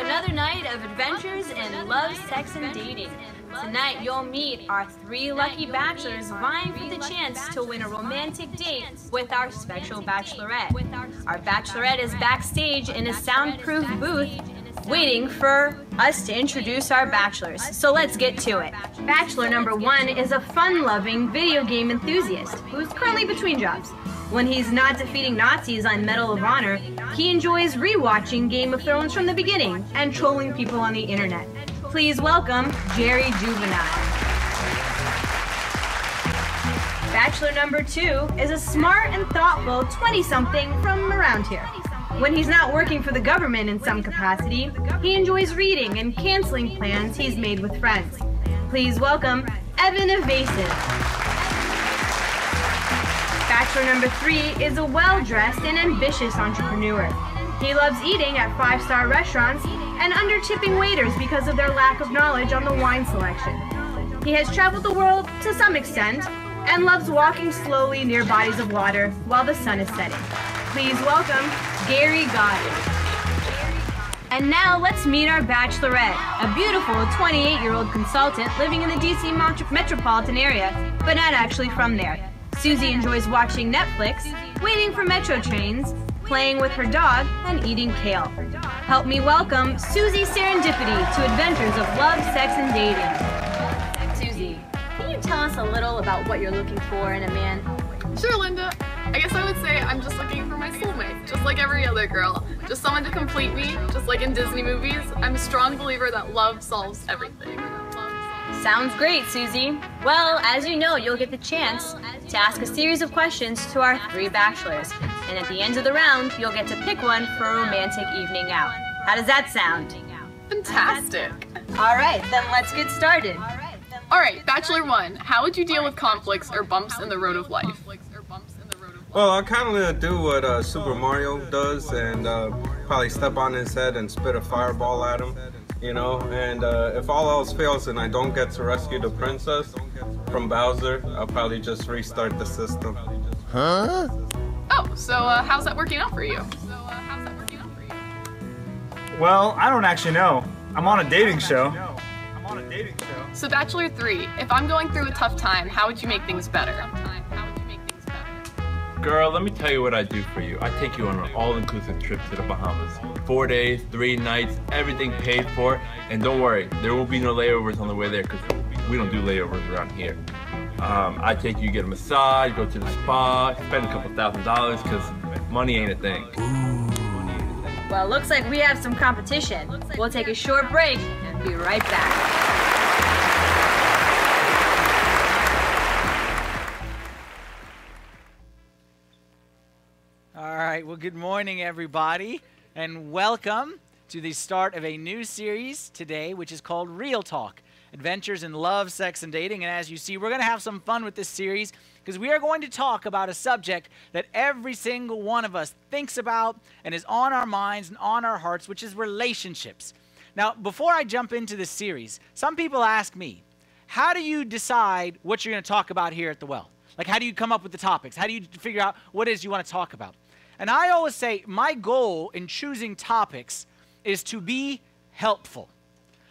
another night of adventures in love, sex, and dating. Tonight you'll meet our three lucky bachelors vying for the chance to win a romantic date with our special bachelorette. Our bachelorette is backstage in a soundproof booth waiting for us to introduce our bachelors. So let's get to it. Bachelor number one is a fun-loving video game enthusiast who's currently between jobs. When he's not defeating Nazis on Medal of Honor, he enjoys rewatching Game of Thrones from the beginning and trolling people on the internet. Please welcome Jerry Juvenile. Bachelor number two is a smart and thoughtful 20-something from around here. When he's not working for the government in some capacity, he enjoys reading and canceling plans he's made with friends. Please welcome Evan Evasive. Bachelor number three is a well-dressed and ambitious entrepreneur. He loves eating at five-star restaurants and under-tipping waiters because of their lack of knowledge on the wine selection. He has traveled the world to some extent and loves walking slowly near bodies of water while the sun is setting. Please welcome Gary Goddard. And now let's meet our bachelorette, a beautiful 28-year-old consultant living in the DC metropolitan area, but not actually from there. Susie enjoys watching Netflix, waiting for metro trains, playing with her dog, and eating kale. Help me welcome Susie Serendipity to Adventures of Love, Sex, and Dating. Susie, can you tell us a little about what you're looking for in a man? Sure, Linda. I guess I would say I'm just looking for my soulmate, just like every other girl. Just someone to complete me, just like in Disney movies. I'm a strong believer that love solves everything. Sounds great, Susie. Well, as you know, you'll get the chance to ask a series of questions to our three bachelors. And at the end of the round, you'll get to pick one for a romantic evening out. How does that sound? Fantastic. All right, then let's get started. All right, Bachelor 1, how would you deal with conflicts or bumps in the road of life? Well, I kind of do what uh, Super Mario does and uh, probably step on his head and spit a fireball at him you know, and uh, if all else fails and I don't get to rescue the princess from Bowser, I'll probably just restart the system. Huh? Oh, so uh, how's that working out for you? Well, I don't actually know. I'm on a dating show. So Bachelor 3, if I'm going through a tough time, how would you make things better? Girl, let me tell you what I do for you. I take you on an all-inclusive trip to the Bahamas. Four days, three nights, everything paid for. And don't worry, there will be no layovers on the way there because we don't do layovers around here. Um, I take you, get a massage, go to the spa, spend a couple thousand dollars because money ain't a thing. Well, looks like we have some competition. We'll take a short break and be right back. Right, well, good morning, everybody, and welcome to the start of a new series today, which is called Real Talk Adventures in Love, Sex, and Dating. And as you see, we're going to have some fun with this series because we are going to talk about a subject that every single one of us thinks about and is on our minds and on our hearts, which is relationships. Now, before I jump into this series, some people ask me, how do you decide what you're going to talk about here at the well? Like, how do you come up with the topics? How do you figure out what it is you want to talk about? And I always say my goal in choosing topics is to be helpful.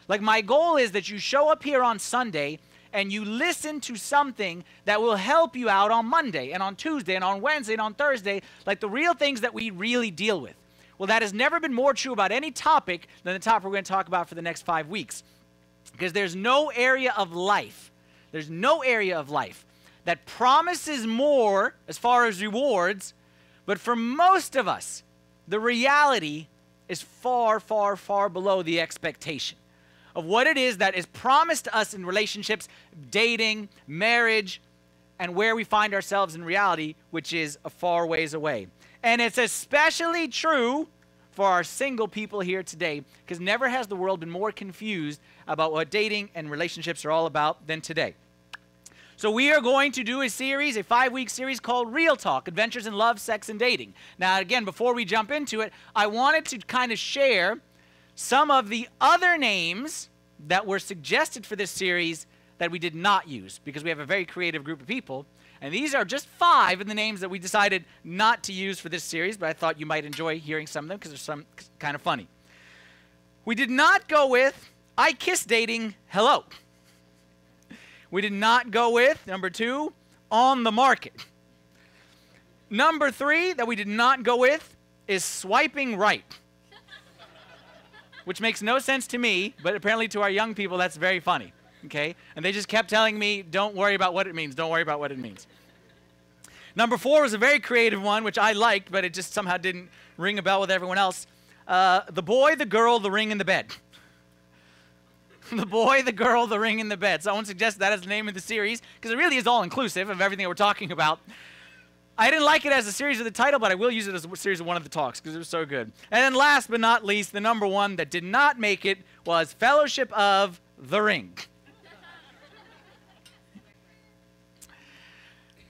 Like, my goal is that you show up here on Sunday and you listen to something that will help you out on Monday and on Tuesday and on Wednesday and on Thursday, like the real things that we really deal with. Well, that has never been more true about any topic than the topic we're going to talk about for the next five weeks. Because there's no area of life, there's no area of life that promises more as far as rewards but for most of us, the reality is far, far, far below the expectation of what it is that is promised to us in relationships, dating, marriage, and where we find ourselves in reality, which is a far ways away. And it's especially true for our single people here today, because never has the world been more confused about what dating and relationships are all about than today. So we are going to do a series, a five-week series called Real Talk, Adventures in Love, Sex, and Dating. Now, again, before we jump into it, I wanted to kind of share some of the other names that were suggested for this series that we did not use because we have a very creative group of people. And these are just five of the names that we decided not to use for this series, but I thought you might enjoy hearing some of them because they're some kind of funny. We did not go with I kiss dating, hello. We did not go with number two, on the market. Number three that we did not go with is swiping right. Which makes no sense to me, but apparently to our young people, that's very funny. Okay? And they just kept telling me, don't worry about what it means, don't worry about what it means. Number four was a very creative one, which I liked, but it just somehow didn't ring a bell with everyone else. Uh, the boy, the girl, the ring and the bed. the boy, the girl, the ring and the bed. so i would suggested that as the name of the series because it really is all inclusive of everything that we're talking about. I didn't like it as a series of the title, but I will use it as a series of one of the talks because it was so good. And then last but not least, the number one that did not make it was Fellowship of the Ring.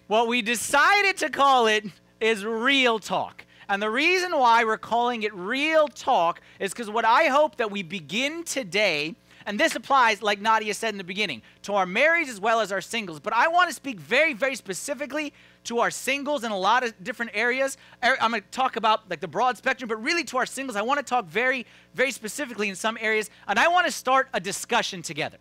what we decided to call it is Real Talk. And the reason why we're calling it Real Talk is because what I hope that we begin today and this applies, like Nadia said in the beginning, to our marrieds as well as our singles. But I want to speak very, very specifically to our singles in a lot of different areas. Er, I'm going to talk about like the broad spectrum, but really to our singles, I want to talk very, very specifically in some areas. And I want to start a discussion together.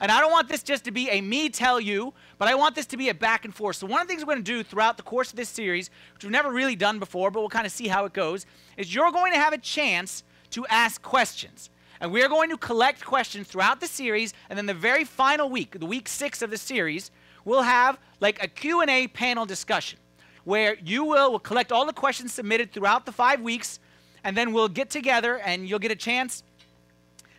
And I don't want this just to be a me tell you, but I want this to be a back and forth. So, one of the things we're going to do throughout the course of this series, which we've never really done before, but we'll kind of see how it goes, is you're going to have a chance to ask questions. And we are going to collect questions throughout the series, and then the very final week, the week six of the series, we'll have like a Q&A panel discussion where you will will collect all the questions submitted throughout the five weeks, and then we'll get together and you'll get a chance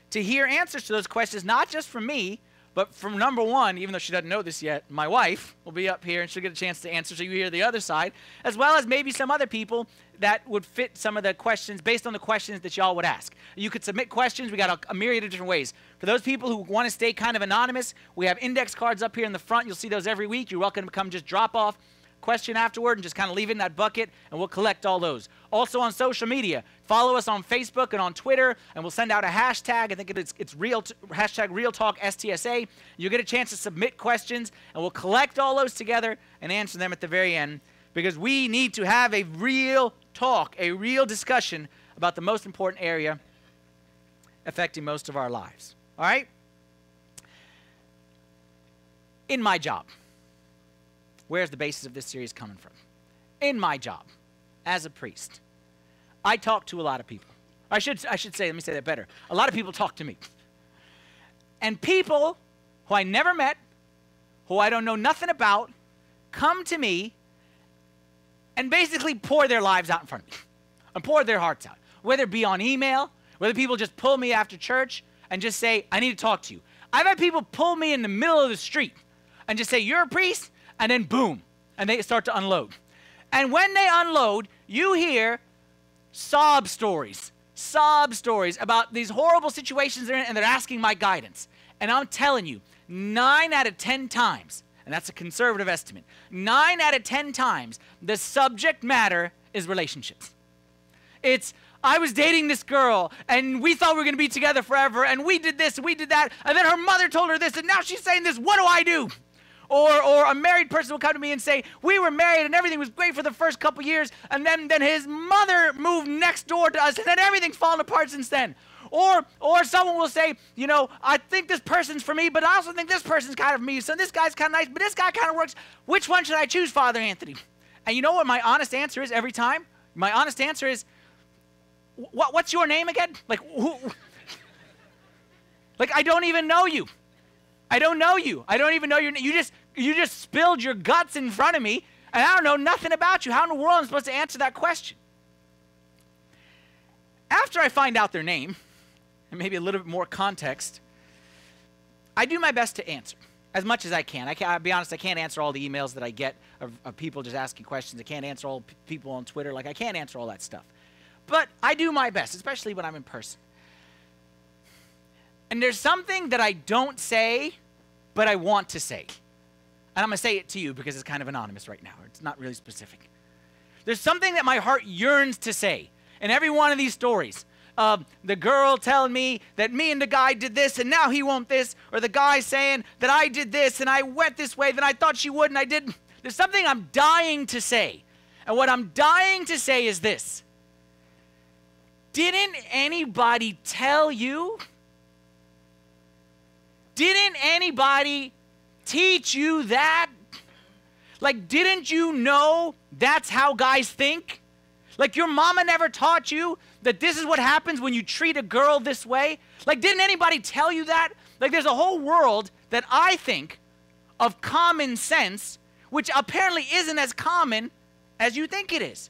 to hear answers to those questions, not just from me, but from number one, even though she doesn't know this yet, my wife will be up here and she'll get a chance to answer so you hear the other side, as well as maybe some other people that would fit some of the questions based on the questions that y'all would ask. You could submit questions. We got a, a myriad of different ways. For those people who want to stay kind of anonymous, we have index cards up here in the front. You'll see those every week. You're welcome to come just drop off question afterward and just kind of leave it in that bucket, and we'll collect all those. Also on social media, follow us on Facebook and on Twitter, and we'll send out a hashtag. I think it's, it's real t- hashtag Real Talk STSA. You'll get a chance to submit questions, and we'll collect all those together and answer them at the very end because we need to have a real talk, a real discussion about the most important area affecting most of our lives. All right? In my job where's the basis of this series coming from? In my job as a priest, I talk to a lot of people. I should, I should say, let me say that better. A lot of people talk to me. And people who I never met, who I don't know nothing about, come to me and basically pour their lives out in front of me and pour their hearts out. Whether it be on email, whether people just pull me after church and just say, I need to talk to you. I've had people pull me in the middle of the street and just say, You're a priest? and then boom, and they start to unload. And when they unload, you hear sob stories, sob stories about these horrible situations they're in, and they're asking my guidance. And I'm telling you, nine out of 10 times, and that's a conservative estimate, nine out of 10 times, the subject matter is relationships. It's, I was dating this girl, and we thought we were going to be together forever, and we did this, and we did that, and then her mother told her this, and now she's saying this. What do I do? Or, or a married person will come to me and say, We were married and everything was great for the first couple years, and then, then his mother moved next door to us, and then everything's fallen apart since then. Or, or someone will say, you know, I think this person's for me, but I also think this person's kind of me. So this guy's kind of nice, but this guy kind of works. Which one should I choose, Father Anthony? And you know what my honest answer is every time? My honest answer is, what, what's your name again? Like, who? like I don't even know you. I don't know you. I don't even know your name. You just you just spilled your guts in front of me, and I don't know nothing about you. How in the world am I supposed to answer that question? After I find out their name, and maybe a little bit more context, I do my best to answer as much as I can. I can I'll be honest, I can't answer all the emails that I get of, of people just asking questions. I can't answer all people on Twitter. Like, I can't answer all that stuff. But I do my best, especially when I'm in person. And there's something that I don't say, but I want to say. And I'm going to say it to you because it's kind of anonymous right now. It's not really specific. There's something that my heart yearns to say in every one of these stories. Uh, the girl telling me that me and the guy did this and now he won't this, or the guy saying that I did this and I went this way, then I thought she would and I didn't. There's something I'm dying to say. And what I'm dying to say is this didn't anybody tell you? Didn't anybody teach you that? Like, didn't you know that's how guys think? Like, your mama never taught you that this is what happens when you treat a girl this way? Like, didn't anybody tell you that? Like, there's a whole world that I think of common sense, which apparently isn't as common as you think it is.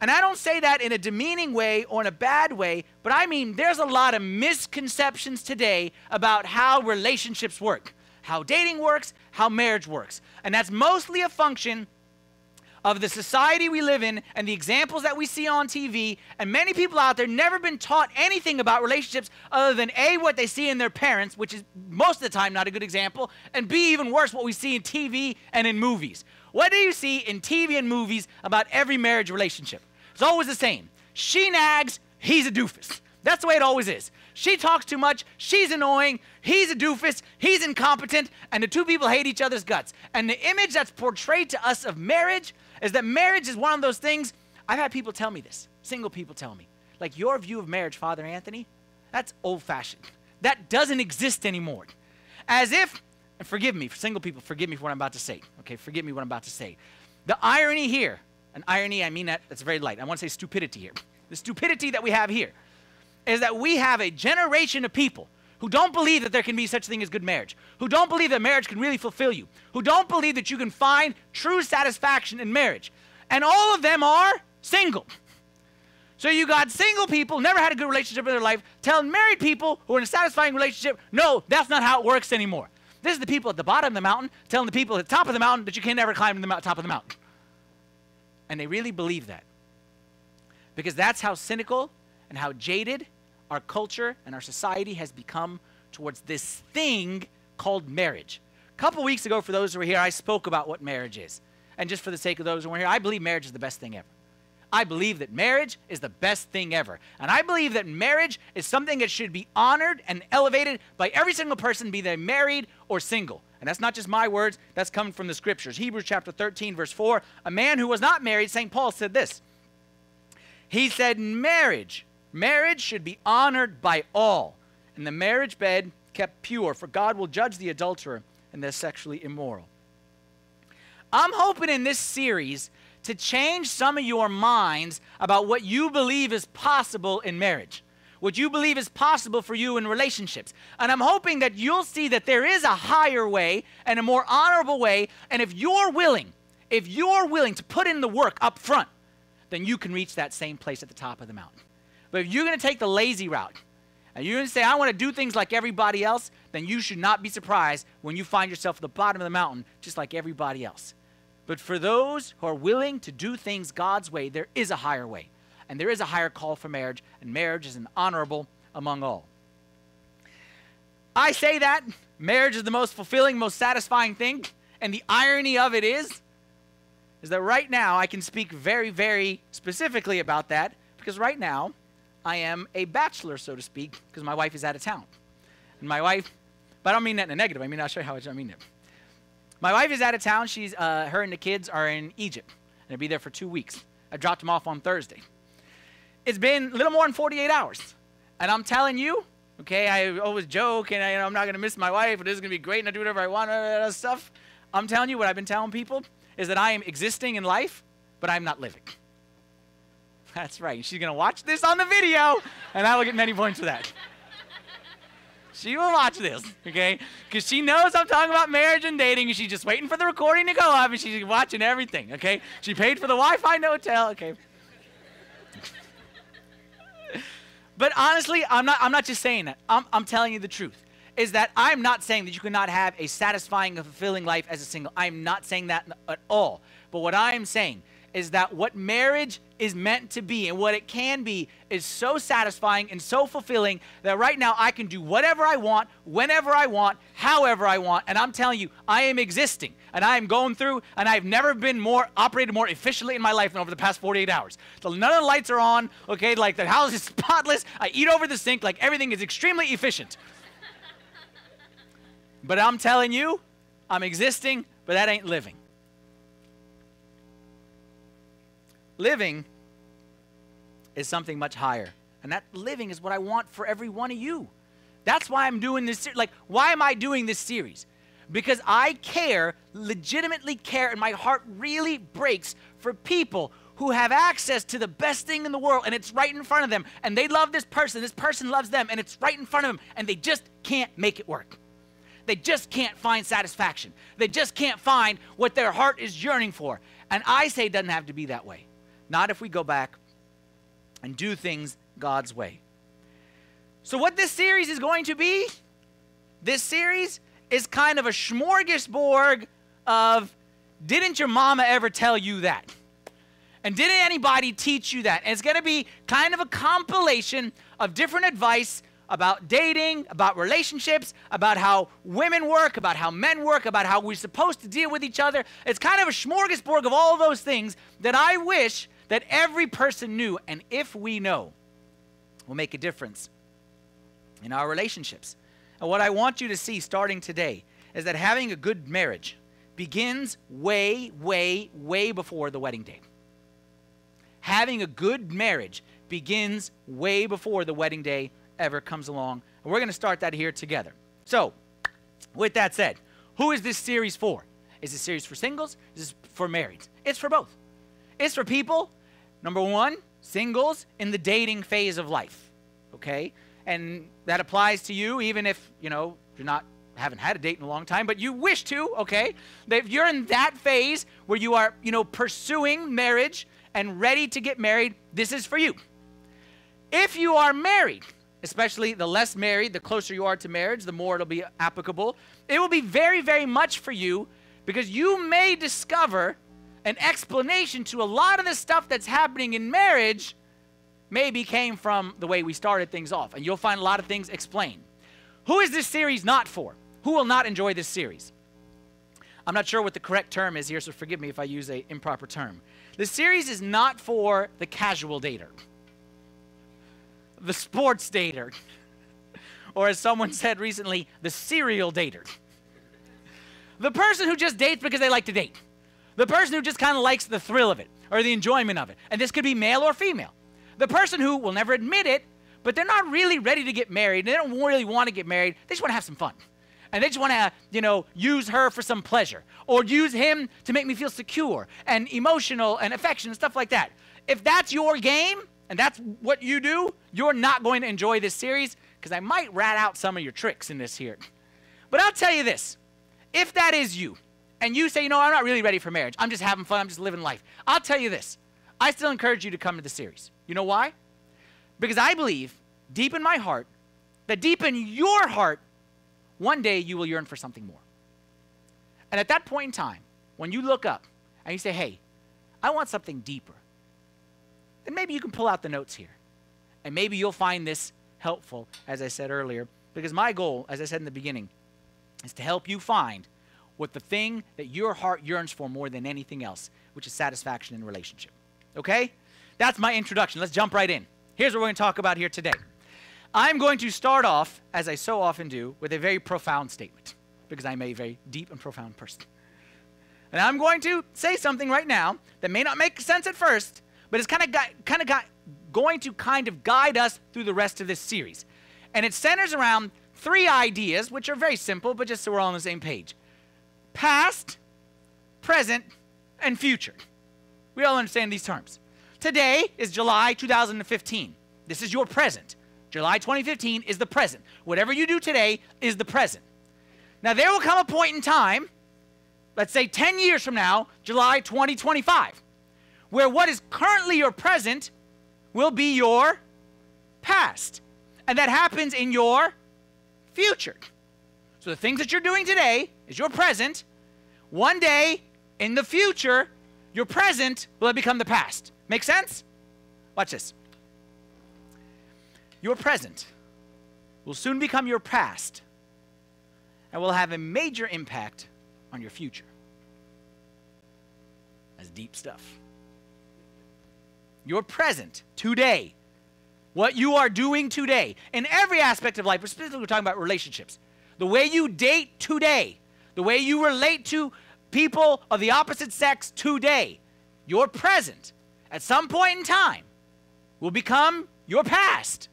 And I don't say that in a demeaning way or in a bad way, but I mean there's a lot of misconceptions today about how relationships work, how dating works, how marriage works. And that's mostly a function of the society we live in and the examples that we see on TV. And many people out there never been taught anything about relationships other than A, what they see in their parents, which is most of the time not a good example, and B, even worse, what we see in TV and in movies. What do you see in TV and movies about every marriage relationship? It's always the same. She nags, he's a doofus. That's the way it always is. She talks too much, she's annoying, he's a doofus, he's incompetent, and the two people hate each other's guts. And the image that's portrayed to us of marriage is that marriage is one of those things. I've had people tell me this, single people tell me. Like, your view of marriage, Father Anthony, that's old fashioned. That doesn't exist anymore. As if, and forgive me, for single people, forgive me for what I'm about to say. Okay, forgive me what I'm about to say. The irony here and irony, I mean that, that's very light. I want to say stupidity here. The stupidity that we have here is that we have a generation of people who don't believe that there can be such thing as good marriage, who don't believe that marriage can really fulfill you, who don't believe that you can find true satisfaction in marriage. And all of them are single. So you got single people, never had a good relationship in their life, telling married people who are in a satisfying relationship, no, that's not how it works anymore. This is the people at the bottom of the mountain telling the people at the top of the mountain that you can never climb to the top of the mountain. And they really believe that. Because that's how cynical and how jaded our culture and our society has become towards this thing called marriage. A couple weeks ago, for those who were here, I spoke about what marriage is. And just for the sake of those who weren't here, I believe marriage is the best thing ever. I believe that marriage is the best thing ever. And I believe that marriage is something that should be honored and elevated by every single person, be they married or single. And that's not just my words, that's coming from the scriptures. Hebrews chapter 13, verse 4. A man who was not married, St. Paul said this. He said, Marriage, marriage should be honored by all, and the marriage bed kept pure, for God will judge the adulterer and the sexually immoral. I'm hoping in this series to change some of your minds about what you believe is possible in marriage what you believe is possible for you in relationships. And I'm hoping that you'll see that there is a higher way and a more honorable way. And if you're willing, if you're willing to put in the work up front, then you can reach that same place at the top of the mountain. But if you're going to take the lazy route, and you're going to say, I want to do things like everybody else, then you should not be surprised when you find yourself at the bottom of the mountain just like everybody else. But for those who are willing to do things God's way, there is a higher way and there is a higher call for marriage, and marriage is an honorable among all. I say that marriage is the most fulfilling, most satisfying thing, and the irony of it is, is that right now I can speak very, very specifically about that because right now I am a bachelor, so to speak, because my wife is out of town. And my wife, but I don't mean that in a negative. I mean, I'll show you how I mean it. My wife is out of town. She's, uh, her and the kids are in Egypt, and they'll be there for two weeks. I dropped them off on Thursday it's been a little more than 48 hours. And I'm telling you, okay, I always joke and I, am not going to miss my wife, and this is going to be great, and I do whatever I want, and that stuff. I'm telling you what I've been telling people is that I am existing in life, but I'm not living. That's right. She's going to watch this on the video, and I will get many points for that. She will watch this, okay? Because she knows I'm talking about marriage and dating, and she's just waiting for the recording to go up, and she's watching everything, okay? She paid for the Wi Fi no hotel, okay? But honestly, I'm not, I'm not just saying that. I'm, I'm telling you the truth. Is that I'm not saying that you cannot have a satisfying and fulfilling life as a single. I'm not saying that at all. But what I am saying is that what marriage is meant to be and what it can be is so satisfying and so fulfilling that right now I can do whatever I want, whenever I want, however I want. And I'm telling you, I am existing and I am going through, and I've never been more operated more efficiently in my life than over the past 48 hours. So none of the lights are on, okay? Like the house is spotless. I eat over the sink, like everything is extremely efficient. but I'm telling you, I'm existing, but that ain't living. Living is something much higher. And that living is what I want for every one of you. That's why I'm doing this. Like, why am I doing this series? Because I care, legitimately care, and my heart really breaks for people who have access to the best thing in the world and it's right in front of them and they love this person, this person loves them and it's right in front of them and they just can't make it work. They just can't find satisfaction. They just can't find what their heart is yearning for. And I say it doesn't have to be that way. Not if we go back and do things God's way. So, what this series is going to be, this series is kind of a smorgasbord of didn't your mama ever tell you that? And didn't anybody teach you that? And it's going to be kind of a compilation of different advice about dating, about relationships, about how women work, about how men work, about how we're supposed to deal with each other. It's kind of a smorgasbord of all those things that I wish that every person knew. And if we know, will make a difference in our relationships. And what I want you to see starting today is that having a good marriage begins way, way, way before the wedding day having a good marriage begins way before the wedding day ever comes along. And we're going to start that here together. So, with that said, who is this series for? Is this series for singles? Is this for marrieds? It's for both. It's for people, number one, singles in the dating phase of life. Okay? And that applies to you even if, you know, you're not haven't had a date in a long time, but you wish to, okay? If you're in that phase where you are, you know, pursuing marriage, and ready to get married, this is for you. If you are married, especially the less married, the closer you are to marriage, the more it'll be applicable. It will be very, very much for you because you may discover an explanation to a lot of the stuff that's happening in marriage maybe came from the way we started things off. And you'll find a lot of things explained. Who is this series not for? Who will not enjoy this series? I'm not sure what the correct term is here, so forgive me if I use an improper term. The series is not for the casual dater, the sports dater, or as someone said recently, the serial dater. The person who just dates because they like to date. The person who just kind of likes the thrill of it or the enjoyment of it. And this could be male or female. The person who will never admit it, but they're not really ready to get married. They don't really want to get married. They just want to have some fun and they just want to, you know, use her for some pleasure or use him to make me feel secure and emotional and affection and stuff like that. If that's your game and that's what you do, you're not going to enjoy this series because I might rat out some of your tricks in this here. But I'll tell you this if that is you, and you say, you know, I'm not really ready for marriage, I'm just having fun, I'm just living life, I'll tell you this. I still encourage you to come to the series. You know why? Because I believe deep in my heart that deep in your heart, one day you will yearn for something more. And at that point in time, when you look up and you say, hey, I want something deeper, then maybe you can pull out the notes here. And maybe you'll find this helpful, as I said earlier, because my goal, as I said in the beginning, is to help you find what the thing that your heart yearns for more than anything else, which is satisfaction in relationship. Okay? That's my introduction. Let's jump right in. Here's what we're going to talk about here today. I'm going to start off, as I so often do, with a very profound statement, because I'm a very deep and profound person. And I'm going to say something right now that may not make sense at first, but it's kind of kind of going to kind of guide us through the rest of this series. And it centers around three ideas, which are very simple, but just so we're all on the same page past, present, and future. We all understand these terms. Today is July 2015. This is your present. July 2015 is the present. Whatever you do today is the present. Now, there will come a point in time, let's say 10 years from now, July 2025, where what is currently your present will be your past. And that happens in your future. So the things that you're doing today is your present. One day in the future, your present will become the past. Make sense? Watch this. Your present will soon become your past and will have a major impact on your future. That's deep stuff. Your present, today, what you are doing today, in every aspect of life, specifically we're talking about relationships, the way you date today, the way you relate to people of the opposite sex today, your present, at some point in time, will become your past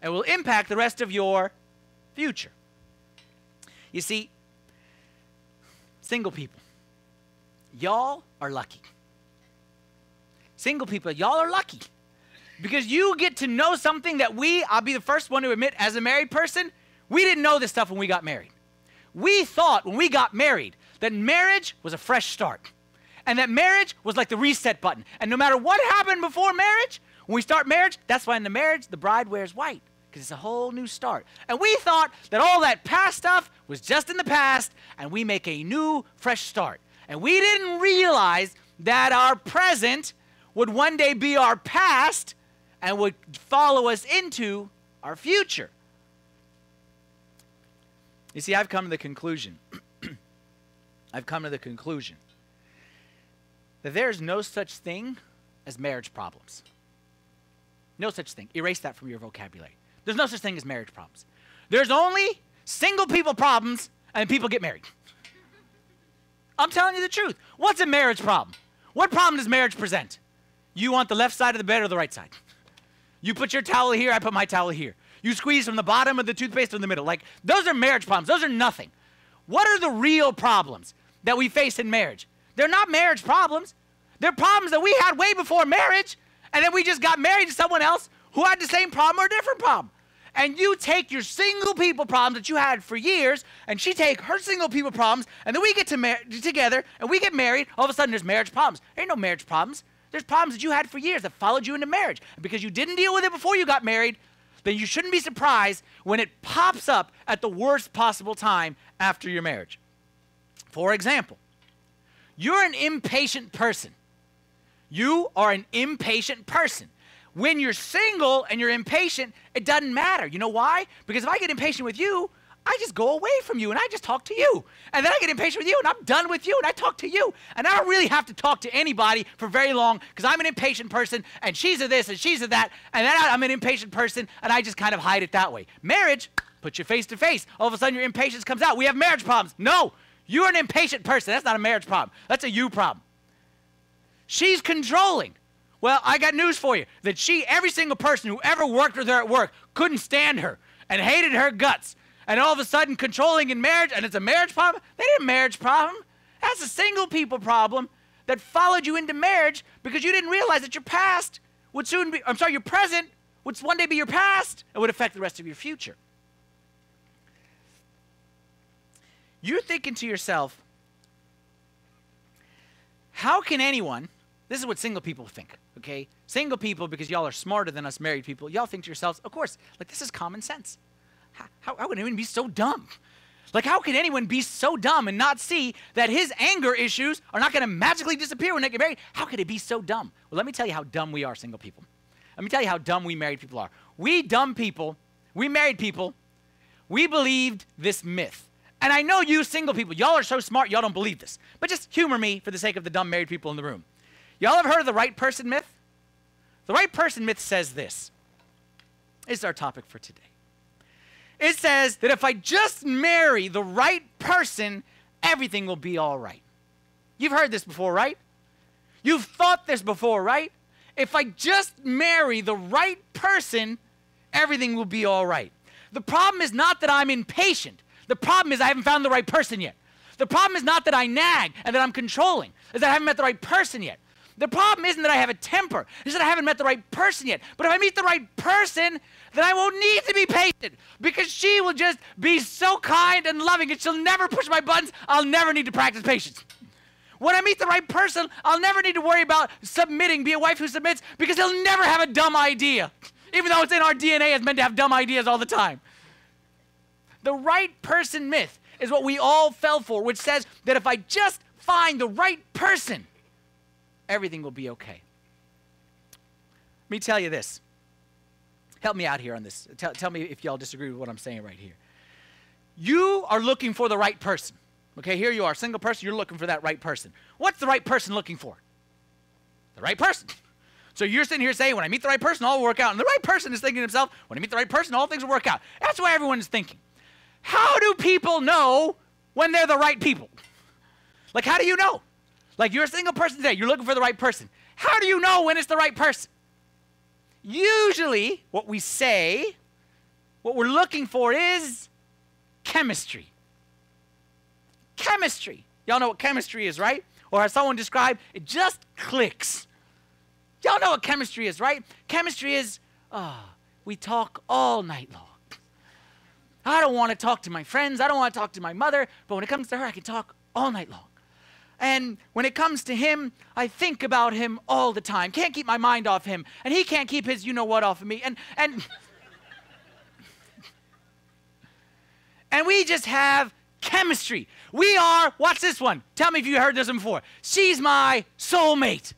and will impact the rest of your future. You see, single people, y'all are lucky. Single people, y'all are lucky because you get to know something that we, I'll be the first one to admit, as a married person, we didn't know this stuff when we got married. We thought when we got married that marriage was a fresh start and that marriage was like the reset button. And no matter what happened before marriage, when we start marriage, that's why in the marriage the bride wears white because it's a whole new start. And we thought that all that past stuff was just in the past and we make a new, fresh start. And we didn't realize that our present would one day be our past and would follow us into our future. You see, I've come to the conclusion. I've come to the conclusion that there is no such thing as marriage problems. No such thing. Erase that from your vocabulary. There's no such thing as marriage problems. There's only single people problems and people get married. I'm telling you the truth. What's a marriage problem? What problem does marriage present? You want the left side of the bed or the right side? You put your towel here, I put my towel here. You squeeze from the bottom of the toothpaste to the middle. Like, those are marriage problems. Those are nothing. What are the real problems that we face in marriage? They're not marriage problems. They're problems that we had way before marriage, and then we just got married to someone else who had the same problem or a different problem. And you take your single people problems that you had for years, and she take her single people problems, and then we get to mar- together and we get married. All of a sudden, there's marriage problems. There ain't no marriage problems. There's problems that you had for years that followed you into marriage. And because you didn't deal with it before you got married, then you shouldn't be surprised when it pops up at the worst possible time after your marriage. For example, you're an impatient person. You are an impatient person. When you're single and you're impatient, it doesn't matter. You know why? Because if I get impatient with you, I just go away from you and I just talk to you. And then I get impatient with you and I'm done with you and I talk to you. And I don't really have to talk to anybody for very long because I'm an impatient person and she's a this and she's a that. And then I'm an impatient person and I just kind of hide it that way. Marriage, put you face to face. All of a sudden your impatience comes out. We have marriage problems. No, you're an impatient person. That's not a marriage problem. That's a you problem. She's controlling. Well, I got news for you that she, every single person who ever worked with her at work, couldn't stand her and hated her guts and all of a sudden controlling in marriage, and it's a marriage problem. They didn't marriage problem. That's a single people problem that followed you into marriage because you didn't realize that your past would soon be, I'm sorry, your present would one day be your past and would affect the rest of your future. You're thinking to yourself, how can anyone, this is what single people think, okay? Single people, because y'all are smarter than us married people, y'all think to yourselves, of course, like this is common sense. How, how, anyone be so dumb? Like, how could anyone be so dumb and not see that his anger issues are not going to magically disappear when they get married? How could it be so dumb? Well, let me tell you how dumb we are, single people. Let me tell you how dumb we married people are. We dumb people, we married people, we believed this myth. And I know you single people, y'all are so smart, y'all don't believe this. But just humor me for the sake of the dumb married people in the room. Y'all ever heard of the right person myth? The right person myth says this. This is our topic for today it says that if I just marry the right person, everything will be all right. You've heard this before, right? You've thought this before, right? If I just marry the right person, everything will be all right. The problem is not that I'm impatient. The problem is I haven't found the right person yet. The problem is not that I nag and that I'm controlling, is that I haven't met the right person yet. The problem isn't that I have a temper, it's that I haven't met the right person yet. But if I meet the right person, then I won't need to be patient because she will just be so kind and loving and she'll never push my buttons. I'll never need to practice patience. When I meet the right person, I'll never need to worry about submitting, be a wife who submits, because he'll never have a dumb idea, even though it's in our DNA as men to have dumb ideas all the time. The right person myth is what we all fell for, which says that if I just find the right person, everything will be okay. Let me tell you this Help me out here on this. Tell, tell me if y'all disagree with what I'm saying right here. You are looking for the right person. Okay, here you are, single person, you're looking for that right person. What's the right person looking for? The right person. So you're sitting here saying, when I meet the right person, all will work out. And the right person is thinking to himself, when I meet the right person, all things will work out. That's what everyone is thinking. How do people know when they're the right people? Like, how do you know? Like, you're a single person today, you're looking for the right person. How do you know when it's the right person? usually what we say, what we're looking for is chemistry. Chemistry. Y'all know what chemistry is, right? Or as someone described, it just clicks. Y'all know what chemistry is, right? Chemistry is, ah, we talk all night long. I don't want to talk to my friends. I don't want to talk to my mother. But when it comes to her, I can talk all night long. And when it comes to him, I think about him all the time. Can't keep my mind off him. And he can't keep his you know what off of me. And and And we just have chemistry. We are, watch this one. Tell me if you heard this one before. She's my soulmate.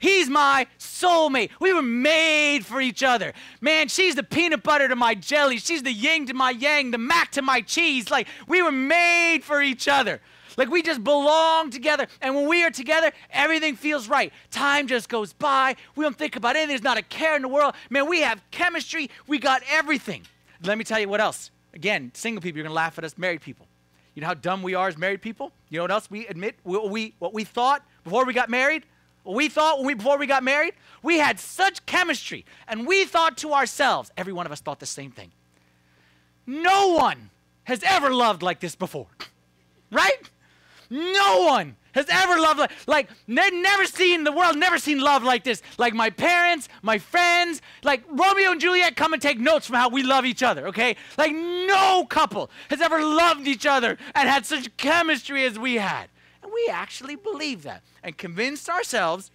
He's my soulmate. We were made for each other. Man, she's the peanut butter to my jelly. She's the yin to my yang, the mac to my cheese. Like, we were made for each other. Like, we just belong together. And when we are together, everything feels right. Time just goes by. We don't think about anything. There's not a care in the world. Man, we have chemistry. We got everything. Let me tell you what else. Again, single people, you're going to laugh at us, married people. You know how dumb we are as married people? You know what else we admit? What we, what we thought before we got married? What we thought when we, before we got married? We had such chemistry, and we thought to ourselves, every one of us thought the same thing. No one has ever loved like this before. Right? No one has ever loved like, like they've never seen the world, never seen love like this. Like my parents, my friends, like Romeo and Juliet come and take notes from how we love each other, okay? Like no couple has ever loved each other and had such chemistry as we had. And we actually believed that and convinced ourselves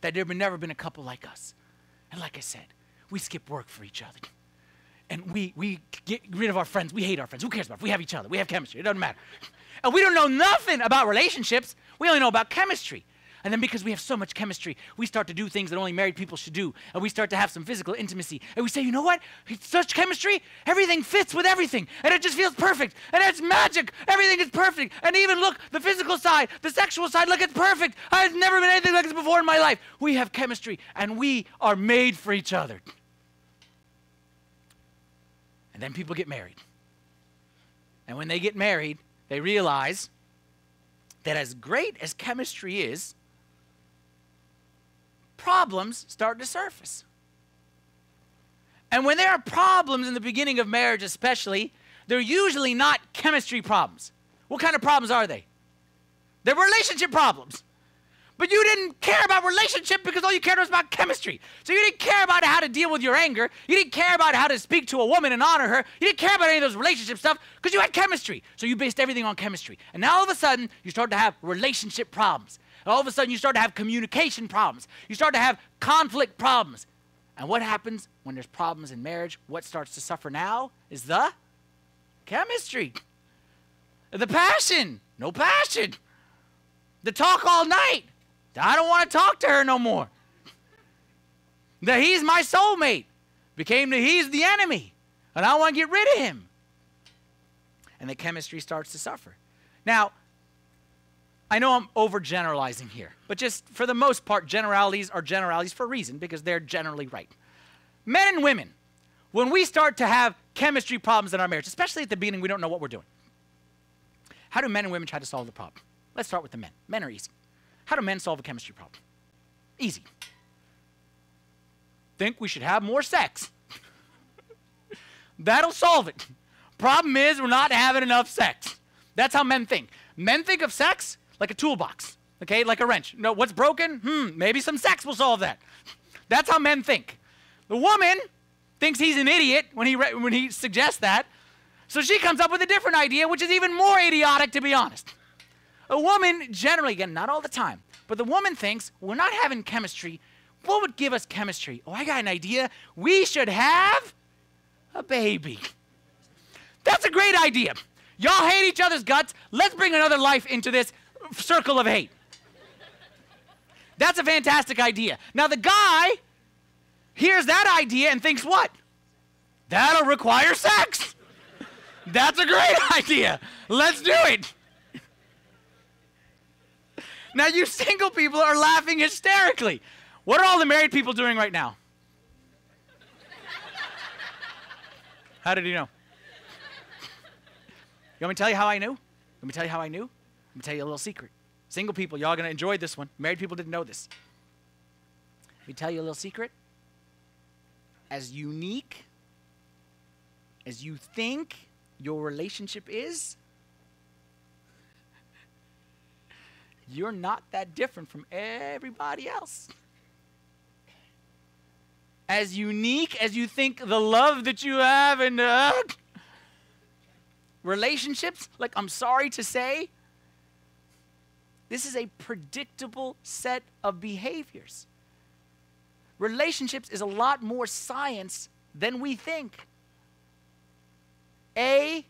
that there had never been a couple like us. And like I said, we skip work for each other. And we, we get rid of our friends. We hate our friends. Who cares about it? We have each other. We have chemistry. It doesn't matter. And we don't know nothing about relationships. We only know about chemistry. And then because we have so much chemistry, we start to do things that only married people should do. And we start to have some physical intimacy. And we say, you know what? It's such chemistry, everything fits with everything. And it just feels perfect. And it's magic. Everything is perfect. And even look, the physical side, the sexual side, look, it's perfect. I've never been anything like this before in my life. We have chemistry and we are made for each other. And then people get married. And when they get married, they realize that as great as chemistry is, problems start to surface. And when there are problems in the beginning of marriage, especially, they're usually not chemistry problems. What kind of problems are they? They're relationship problems. But you didn't care about relationship because all you cared was about chemistry. So you didn't care about how to deal with your anger. You didn't care about how to speak to a woman and honor her. You didn't care about any of those relationship stuff because you had chemistry. So you based everything on chemistry. And now all of a sudden, you start to have relationship problems. And all of a sudden, you start to have communication problems. You start to have conflict problems. And what happens when there's problems in marriage? What starts to suffer now is the chemistry, the passion. No passion. The talk all night. I don't want to talk to her no more. That he's my soulmate became that he's the enemy, and I want to get rid of him. And the chemistry starts to suffer. Now, I know I'm overgeneralizing here, but just for the most part, generalities are generalities for a reason because they're generally right. Men and women, when we start to have chemistry problems in our marriage, especially at the beginning, we don't know what we're doing. How do men and women try to solve the problem? Let's start with the men. Men are easy. How do men solve a chemistry problem? Easy. Think we should have more sex. That'll solve it. Problem is, we're not having enough sex. That's how men think. Men think of sex like a toolbox, okay, like a wrench. No, what's broken? Hmm, maybe some sex will solve that. That's how men think. The woman thinks he's an idiot when he, re- when he suggests that. So she comes up with a different idea, which is even more idiotic, to be honest. A woman, generally, again, not all the time, but the woman thinks we're not having chemistry. What would give us chemistry? Oh, I got an idea. We should have a baby. That's a great idea. Y'all hate each other's guts. Let's bring another life into this circle of hate. That's a fantastic idea. Now, the guy hears that idea and thinks, what? That'll require sex. That's a great idea. Let's do it. Now, you single people are laughing hysterically. What are all the married people doing right now? How did you know? You want me to tell you how I knew? Let me tell you how I knew? Let me tell you a little secret. Single people, y'all gonna enjoy this one. Married people didn't know this. Let me tell you a little secret. as unique as you think your relationship is, you're not that different from everybody else. As unique as you think the love that you have and uh, relationships, like I'm sorry to say, this is a predictable set of behaviors. Relationships is a lot more science than we think. A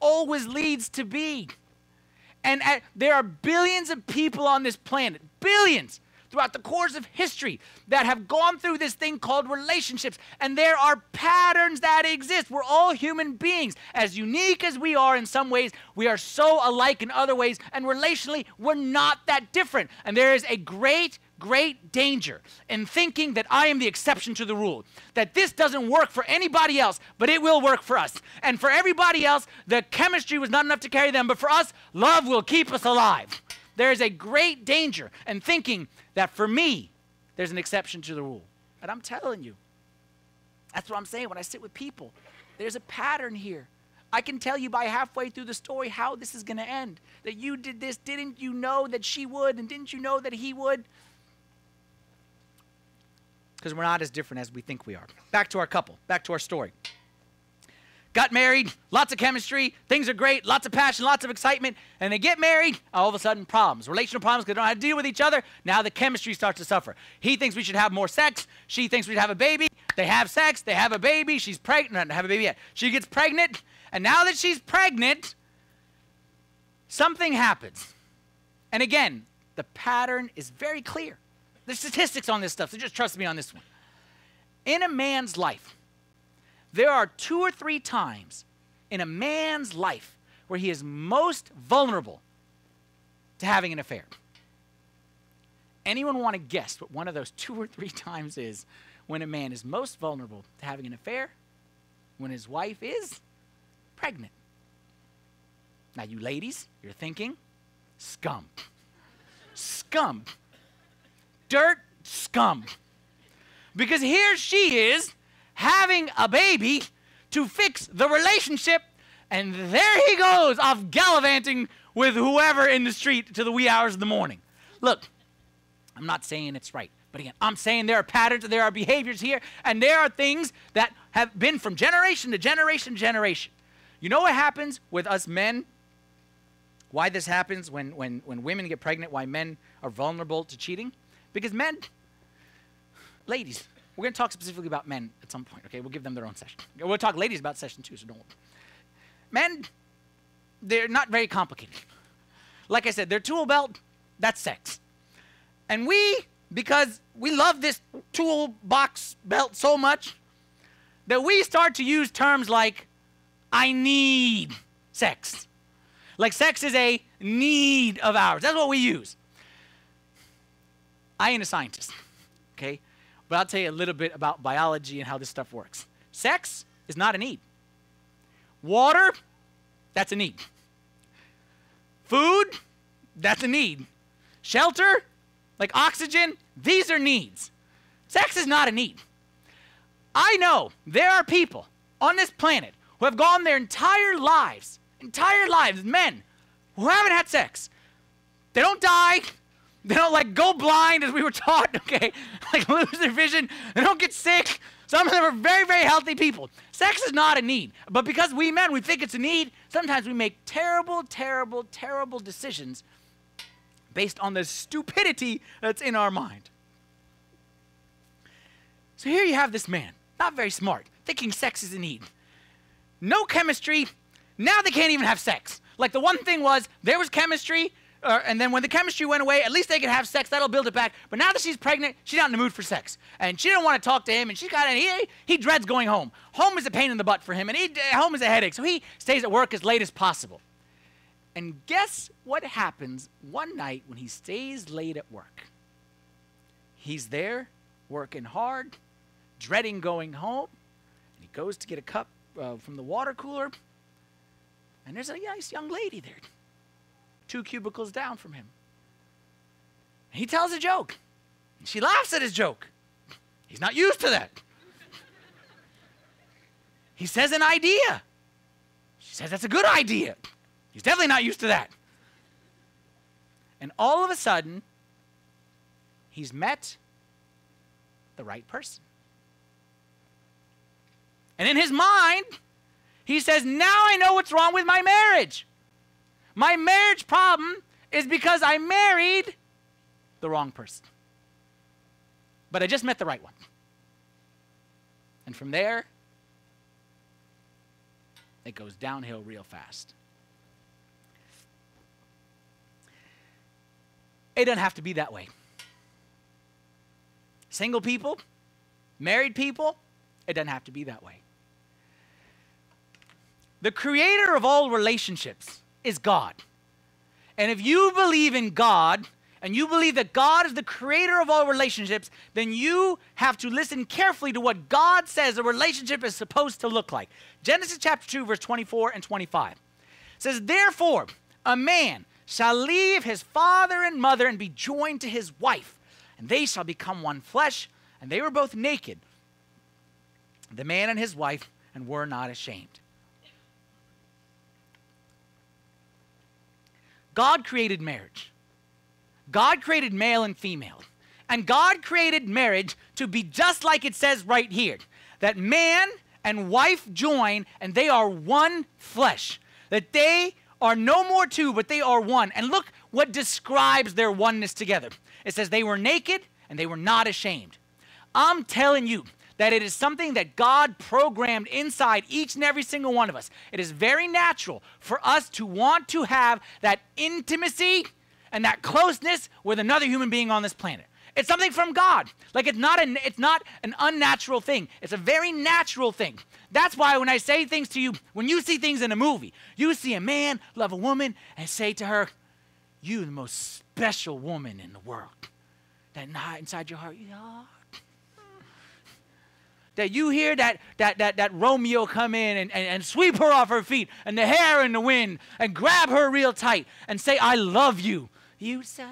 always leads to B. And at, there are billions of people on this planet, billions, throughout the course of history that have gone through this thing called relationships. And there are patterns that exist. We're all human beings. As unique as we are in some ways, we are so alike in other ways. And relationally, we're not that different. And there is a great great danger in thinking that I am the exception to the rule, that this doesn't work for anybody else, but it will work for us. And for everybody else, the chemistry was not enough to carry them, but for us, love will keep us alive. There is a great danger in thinking that for me, there's an exception to the rule. And I'm telling you, that's what I'm saying when I sit with people. There's a pattern here. I can tell you by halfway through the story how this is going to end. That you did this, didn't you know that she would, and didn't you know that he would? Because we're not as different as we think we are. Back to our couple, back to our story. Got married, lots of chemistry, things are great, lots of passion, lots of excitement, and they get married, all of a sudden problems. Relational problems because they don't know how to deal with each other. Now the chemistry starts to suffer. He thinks we should have more sex. She thinks we should have a baby. They have sex, they have a baby. She's pregnant, not have a baby yet. She gets pregnant, and now that she's pregnant, something happens. And again, the pattern is very clear. There's statistics on this stuff, so just trust me on this one. In a man's life, there are two or three times in a man's life where he is most vulnerable to having an affair. Anyone want to guess what one of those two or three times is when a man is most vulnerable to having an affair? When his wife is pregnant. Now, you ladies, you're thinking, scum. Scum. Dirt scum. Because here she is having a baby to fix the relationship, and there he goes off gallivanting with whoever in the street to the wee hours of the morning. Look, I'm not saying it's right. But again, I'm saying there are patterns, there are behaviors here, and there are things that have been from generation to generation to generation. You know what happens with us men? Why this happens when, when, when women get pregnant, why men are vulnerable to cheating? Because men, ladies, we're going to talk specifically about men at some point, okay? We'll give them their own session. We'll talk ladies about session two, so don't worry. Men, they're not very complicated. Like I said, their tool belt, that's sex. And we, because we love this toolbox belt so much, that we start to use terms like, I need sex. Like sex is a need of ours. That's what we use. I ain't a scientist, okay? But I'll tell you a little bit about biology and how this stuff works. Sex is not a need. Water, that's a need. Food, that's a need. Shelter, like oxygen, these are needs. Sex is not a need. I know there are people on this planet who have gone their entire lives, entire lives, men, who haven't had sex. They don't die. They don't like go blind as we were taught, okay? Like lose their vision. They don't get sick. Some of them are very, very healthy people. Sex is not a need. But because we men, we think it's a need, sometimes we make terrible, terrible, terrible decisions based on the stupidity that's in our mind. So here you have this man, not very smart, thinking sex is a need. No chemistry. Now they can't even have sex. Like the one thing was there was chemistry, uh, and then when the chemistry went away, at least they could have sex. That'll build it back. But now that she's pregnant, she's not in the mood for sex, and she didn't want to talk to him. And she's got he he dreads going home. Home is a pain in the butt for him, and he home is a headache. So he stays at work as late as possible. And guess what happens one night when he stays late at work? He's there working hard, dreading going home, and he goes to get a cup uh, from the water cooler, and there's a nice young lady there two cubicles down from him. He tells a joke. She laughs at his joke. He's not used to that. he says an idea. She says that's a good idea. He's definitely not used to that. And all of a sudden, he's met the right person. And in his mind, he says, Now I know what's wrong with my marriage. My marriage problem is because I married the wrong person. But I just met the right one. And from there, it goes downhill real fast. It doesn't have to be that way. Single people, married people, it doesn't have to be that way. The creator of all relationships is God. And if you believe in God and you believe that God is the creator of all relationships, then you have to listen carefully to what God says a relationship is supposed to look like. Genesis chapter 2, verse 24 and 25 says, Therefore, a man shall leave his father and mother and be joined to his wife, and they shall become one flesh. And they were both naked, the man and his wife, and were not ashamed. God created marriage. God created male and female. And God created marriage to be just like it says right here that man and wife join and they are one flesh. That they are no more two, but they are one. And look what describes their oneness together. It says they were naked and they were not ashamed. I'm telling you, that it is something that God programmed inside each and every single one of us. It is very natural for us to want to have that intimacy and that closeness with another human being on this planet. It's something from God. Like it's not an it's not an unnatural thing. It's a very natural thing. That's why when I say things to you, when you see things in a movie, you see a man love a woman and say to her, "You're the most special woman in the world." That inside your heart, yeah, that you hear that, that, that, that Romeo come in and, and, and sweep her off her feet and the hair in the wind and grab her real tight and say, I love you. You say,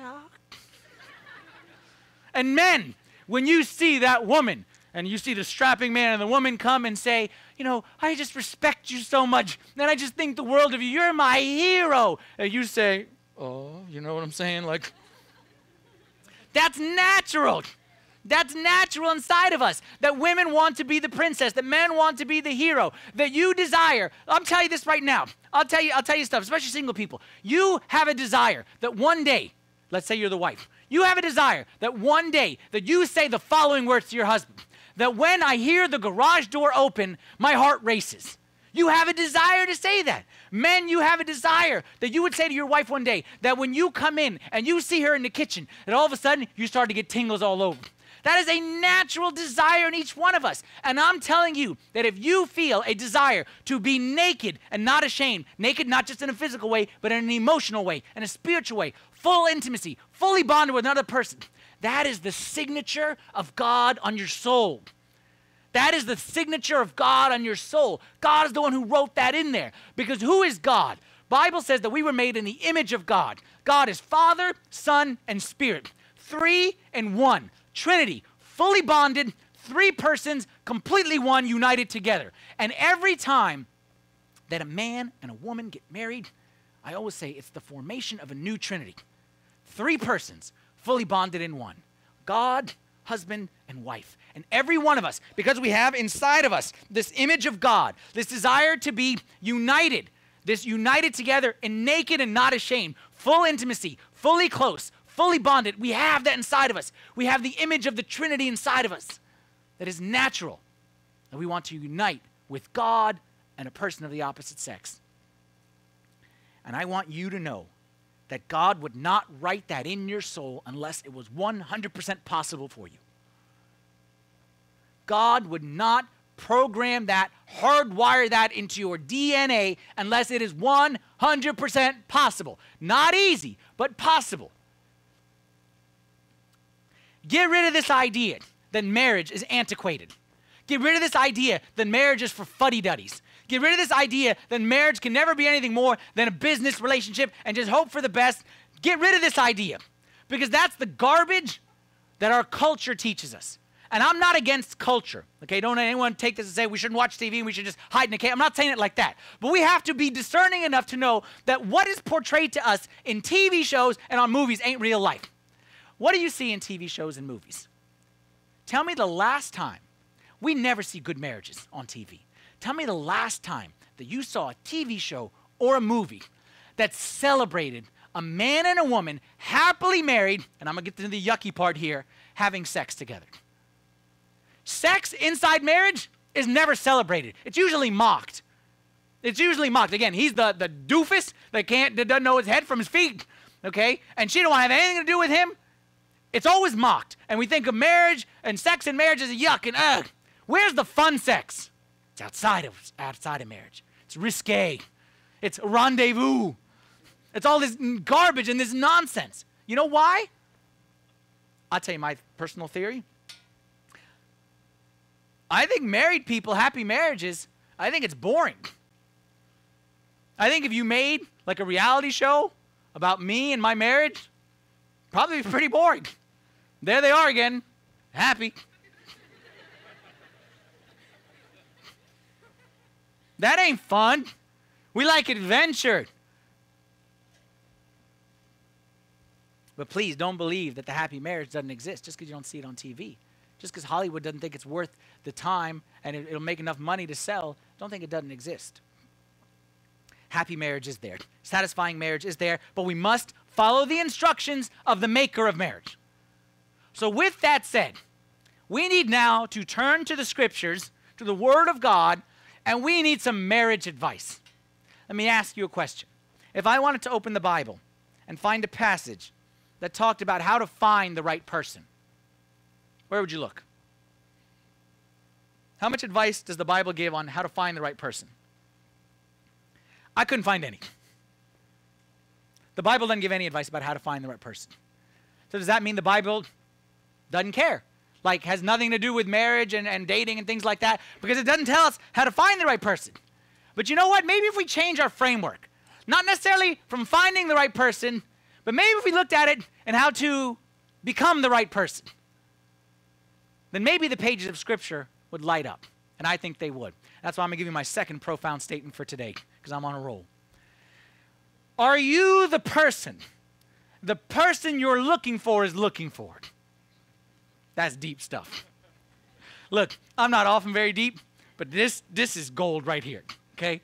and men, when you see that woman and you see the strapping man and the woman come and say, you know, I just respect you so much and I just think the world of you. You're my hero. And you say, oh, you know what I'm saying? Like, that's natural. That's natural inside of us. That women want to be the princess, that men want to be the hero, that you desire. I'm telling you this right now. I'll tell you, I'll tell you stuff, especially single people. You have a desire that one day, let's say you're the wife, you have a desire that one day that you say the following words to your husband. That when I hear the garage door open, my heart races. You have a desire to say that. Men, you have a desire that you would say to your wife one day that when you come in and you see her in the kitchen, that all of a sudden you start to get tingles all over. That is a natural desire in each one of us. And I'm telling you that if you feel a desire to be naked and not ashamed, naked not just in a physical way, but in an emotional way, in a spiritual way, full intimacy, fully bonded with another person, that is the signature of God on your soul. That is the signature of God on your soul. God is the one who wrote that in there. Because who is God? Bible says that we were made in the image of God. God is Father, Son, and Spirit. Three and one. Trinity, fully bonded, three persons, completely one, united together. And every time that a man and a woman get married, I always say it's the formation of a new Trinity. Three persons, fully bonded in one God, husband, and wife. And every one of us, because we have inside of us this image of God, this desire to be united, this united together and naked and not ashamed, full intimacy, fully close, fully bonded. We have that inside of us. We have the image of the Trinity inside of us that is natural. And we want to unite with God and a person of the opposite sex. And I want you to know that God would not write that in your soul unless it was 100% possible for you. God would not program that, hardwire that into your DNA unless it is 100% possible. Not easy, but possible. Get rid of this idea that marriage is antiquated. Get rid of this idea that marriage is for fuddy duddies. Get rid of this idea that marriage can never be anything more than a business relationship and just hope for the best. Get rid of this idea because that's the garbage that our culture teaches us. And I'm not against culture. Okay, don't anyone take this and say we shouldn't watch TV and we should just hide in a cave. I'm not saying it like that. But we have to be discerning enough to know that what is portrayed to us in TV shows and on movies ain't real life. What do you see in TV shows and movies? Tell me the last time. We never see good marriages on TV. Tell me the last time that you saw a TV show or a movie that celebrated a man and a woman happily married, and I'm gonna get to the yucky part here, having sex together. Sex inside marriage is never celebrated. It's usually mocked. It's usually mocked. Again, he's the, the doofus that can't that doesn't know his head from his feet. Okay? And she don't want to have anything to do with him. It's always mocked. And we think of marriage and sex in marriage as a yuck and ugh. Where's the fun sex? It's outside of outside of marriage. It's risque. It's rendezvous. It's all this garbage and this nonsense. You know why? I'll tell you my personal theory. I think married people, happy marriages, I think it's boring. I think if you made like a reality show about me and my marriage, probably pretty boring. There they are again, happy. that ain't fun. We like adventure. But please don't believe that the happy marriage doesn't exist just because you don't see it on TV. Just because Hollywood doesn't think it's worth the time and it, will make enough money to sell, don't think it doesn't exist. Happy marriage is there. Satisfying marriage is there, but we must follow the instructions of the maker of marriage. So, with that said, we need now to turn to the scriptures, to the Word of God, and we need some marriage advice. Let me ask you a question. If I wanted to open the Bible and find a passage that talked about how to find the right person, where would you look? How much advice does the Bible give on how to find the right person? I couldn't find any. The Bible doesn't give any advice about how to find the right person. So, does that mean the Bible doesn't care? Like, has nothing to do with marriage and, and dating and things like that? Because it doesn't tell us how to find the right person. But you know what? Maybe if we change our framework, not necessarily from finding the right person, but maybe if we looked at it and how to become the right person, then maybe the pages of Scripture would light up. And I think they would. That's why I'm going to give you my second profound statement for today, because I'm on a roll. Are you the person the person you're looking for is looking for? That's deep stuff. Look, I'm not often very deep, but this, this is gold right here, okay?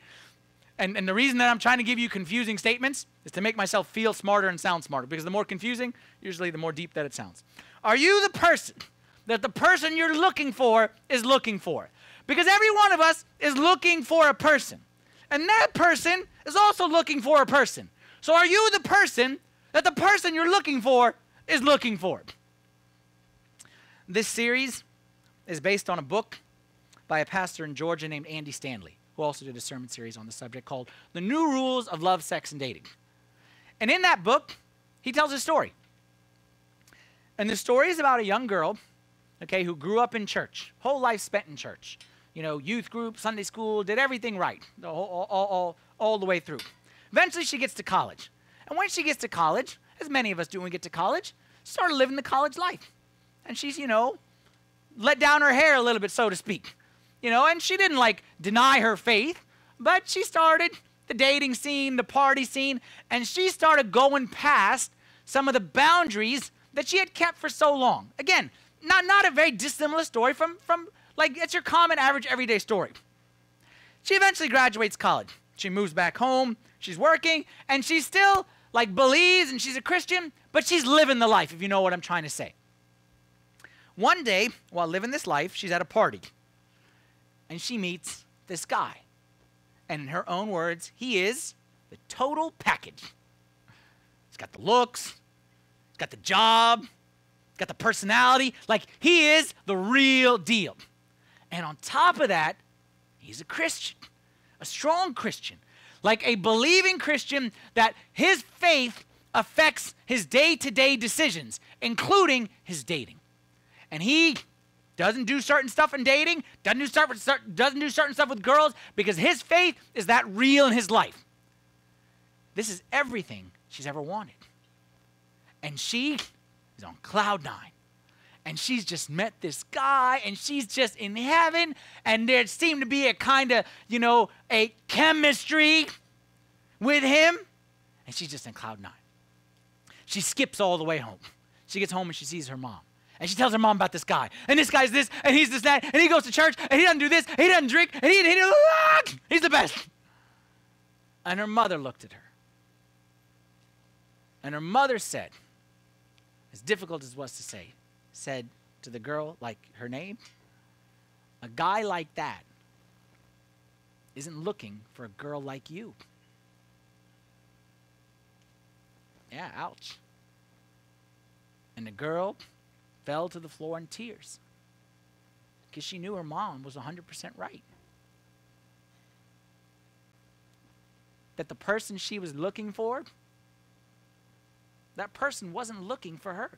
And, and the reason that I'm trying to give you confusing statements is to make myself feel smarter and sound smarter, because the more confusing, usually the more deep that it sounds. Are you the person that the person you're looking for is looking for. Because every one of us is looking for a person. And that person is also looking for a person. So are you the person that the person you're looking for is looking for? This series is based on a book by a pastor in Georgia named Andy Stanley, who also did a sermon series on the subject called The New Rules of Love, Sex, and Dating. And in that book, he tells a story. And the story is about a young girl okay, who grew up in church, whole life spent in church. You know, youth group, Sunday school, did everything right, all, all, all, all the way through. Eventually, she gets to college. And when she gets to college, as many of us do when we get to college, started living the college life. And she's, you know, let down her hair a little bit, so to speak. You know, and she didn't like deny her faith, but she started the dating scene, the party scene, and she started going past some of the boundaries that she had kept for so long. Again, not, not a very dissimilar story from, from, like, it's your common, average, everyday story. She eventually graduates college. She moves back home. She's working, and she still, like, believes and she's a Christian, but she's living the life, if you know what I'm trying to say. One day, while living this life, she's at a party, and she meets this guy. And in her own words, he is the total package. He's got the looks, he's got the job, he's got the personality. Like, he is the real deal. And on top of that, he's a Christian, a strong Christian, like a believing Christian that his faith affects his day to day decisions, including his dating. And he doesn't do certain stuff in dating, doesn't do, certain, doesn't do certain stuff with girls because his faith is that real in his life. This is everything she's ever wanted. And she is on cloud nine. and she's just met this guy and she's just in heaven and there seemed to be a kind of, you know, a chemistry with him and she's just in cloud nine. She skips all the way home. She gets home and she sees her mom. And she tells her mom about this guy. And this guy's this, and he's this, that, and he goes to church, and he doesn't do this, and he doesn't drink, and he, he, he he's the best. And her mother looked at her. And her mother said, as difficult as it was to say, said to the girl, like her name, a guy like that isn't looking for a girl like you. Yeah, ouch. And the girl fell to the floor in tears because she knew her mom was 100% right. That the person she was looking for, that person wasn't looking for her.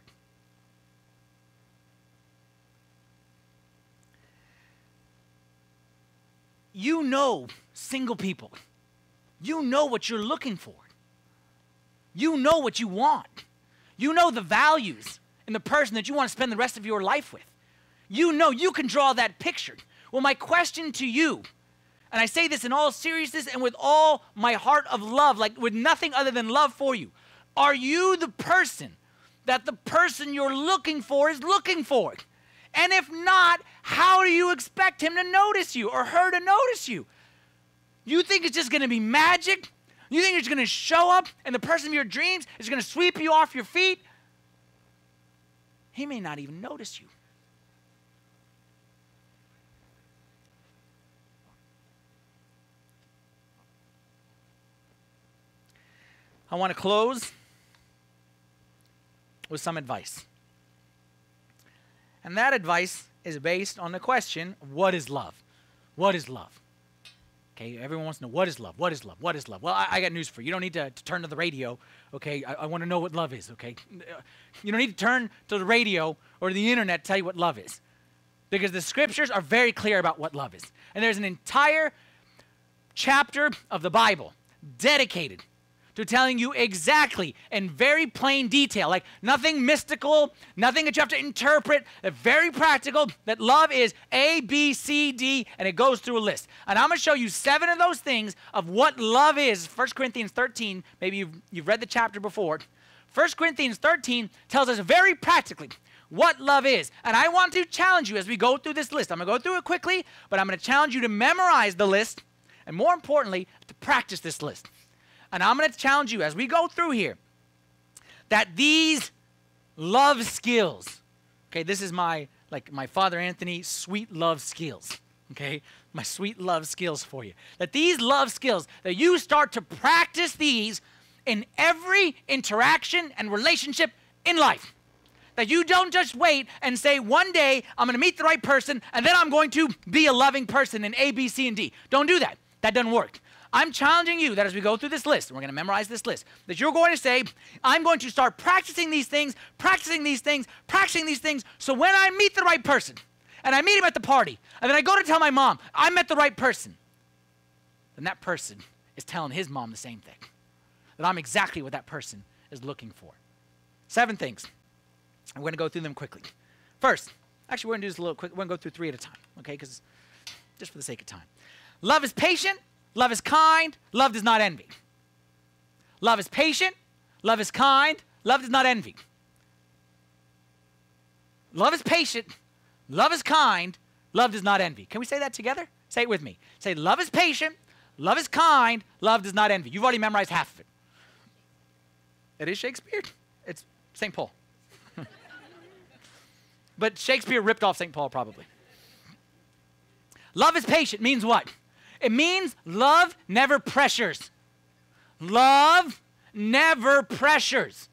You know, single people, you know what you're looking for. You know what you want. You know the values in the person that you want to spend the rest of your life with. You know you can draw that picture. Well, my question to you, and I say this in all seriousness and with all my heart of love, like with nothing other than love for you, are you the person that the person you're looking for is looking for? And if not, how do you expect him to notice you or her to notice you? You think it's just going to be magic? You think it's going to show up and the person of your dreams is going to sweep you off your feet? He may not even notice you. I want to close with some advice. And that advice is based on the question what is love? What is love? Okay, everyone wants to know what is love? What is love? What is love? Well, I, I got news for you. You don't need to, to turn to the radio. Okay, I, I want to know what love is. Okay, you don't need to turn to the radio or the internet to tell you what love is, because the scriptures are very clear about what love is, and there's an entire chapter of the Bible dedicated to telling you exactly in very plain detail, like nothing mystical, nothing that you have to interpret, very practical, that love is A, B, C, D, and it goes through a list. And I'm going to show you seven of those things of what love is. 1 Corinthians 13, maybe you've, you've read the chapter before. 1 Corinthians 13 tells us very practically what love is. And I want to challenge you as we go through this list. I'm going to go through it quickly, but I'm going to challenge you to memorize the list, and more importantly, to practice this list. And I'm going to challenge you as we go through here that these love skills, okay, this is my like my Father Anthony sweet love skills, okay? My sweet love skills for you. That these love skills, that you start to practice these in every interaction and relationship in life. That you don't just wait and say, one day I'm going to meet the right person and then I'm going to be a loving person in A, B, C, and D. Don't do that. That doesn't work. I'm challenging you that as we go through this list, and we're going to memorize this list, that you're going to say, I'm going to start practicing these things, practicing these things, practicing these things, so when I meet the right person, and I meet him at the party, and then I go to tell my mom, I met the right person, then that person is telling his mom the same thing. That I'm exactly what that person is looking for. Seven things. I'm going to go through them quickly. First, actually, we're going to do this a little quick. We're going to go through three at a time, okay? Because just for the sake of time. Love is patient, Love is kind. Love does not envy. Love is patient. Love is kind. Love does not envy. Love is patient. Love is kind. Love does not envy. Can we say that together? Say it with me. Say, love is patient. Love is kind. Love does not envy. You've already memorized half of it. It is Shakespeare. It's St. Paul. but Shakespeare ripped off St. Paul, probably. Love is patient means what? It means love never pressures. Love never pressures.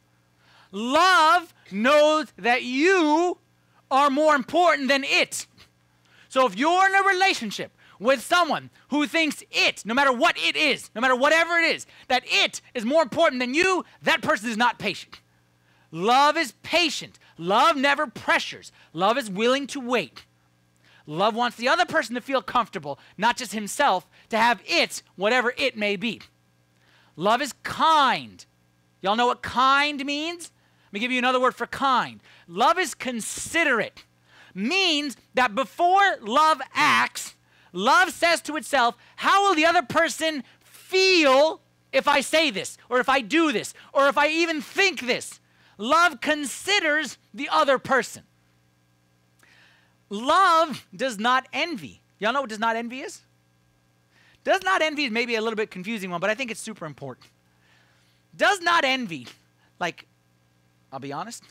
Love knows that you are more important than it. So if you're in a relationship with someone who thinks it, no matter what it is, no matter whatever it is, that it is more important than you, that person is not patient. Love is patient. Love never pressures. Love is willing to wait. Love wants the other person to feel comfortable, not just himself, to have it, whatever it may be. Love is kind. Y'all know what kind means? Let me give you another word for kind. Love is considerate. Means that before love acts, love says to itself, How will the other person feel if I say this, or if I do this, or if I even think this? Love considers the other person. Love does not envy. Y'all know what does not envy is? Does not envy is maybe a little bit confusing one, but I think it's super important. Does not envy, like, I'll be honest,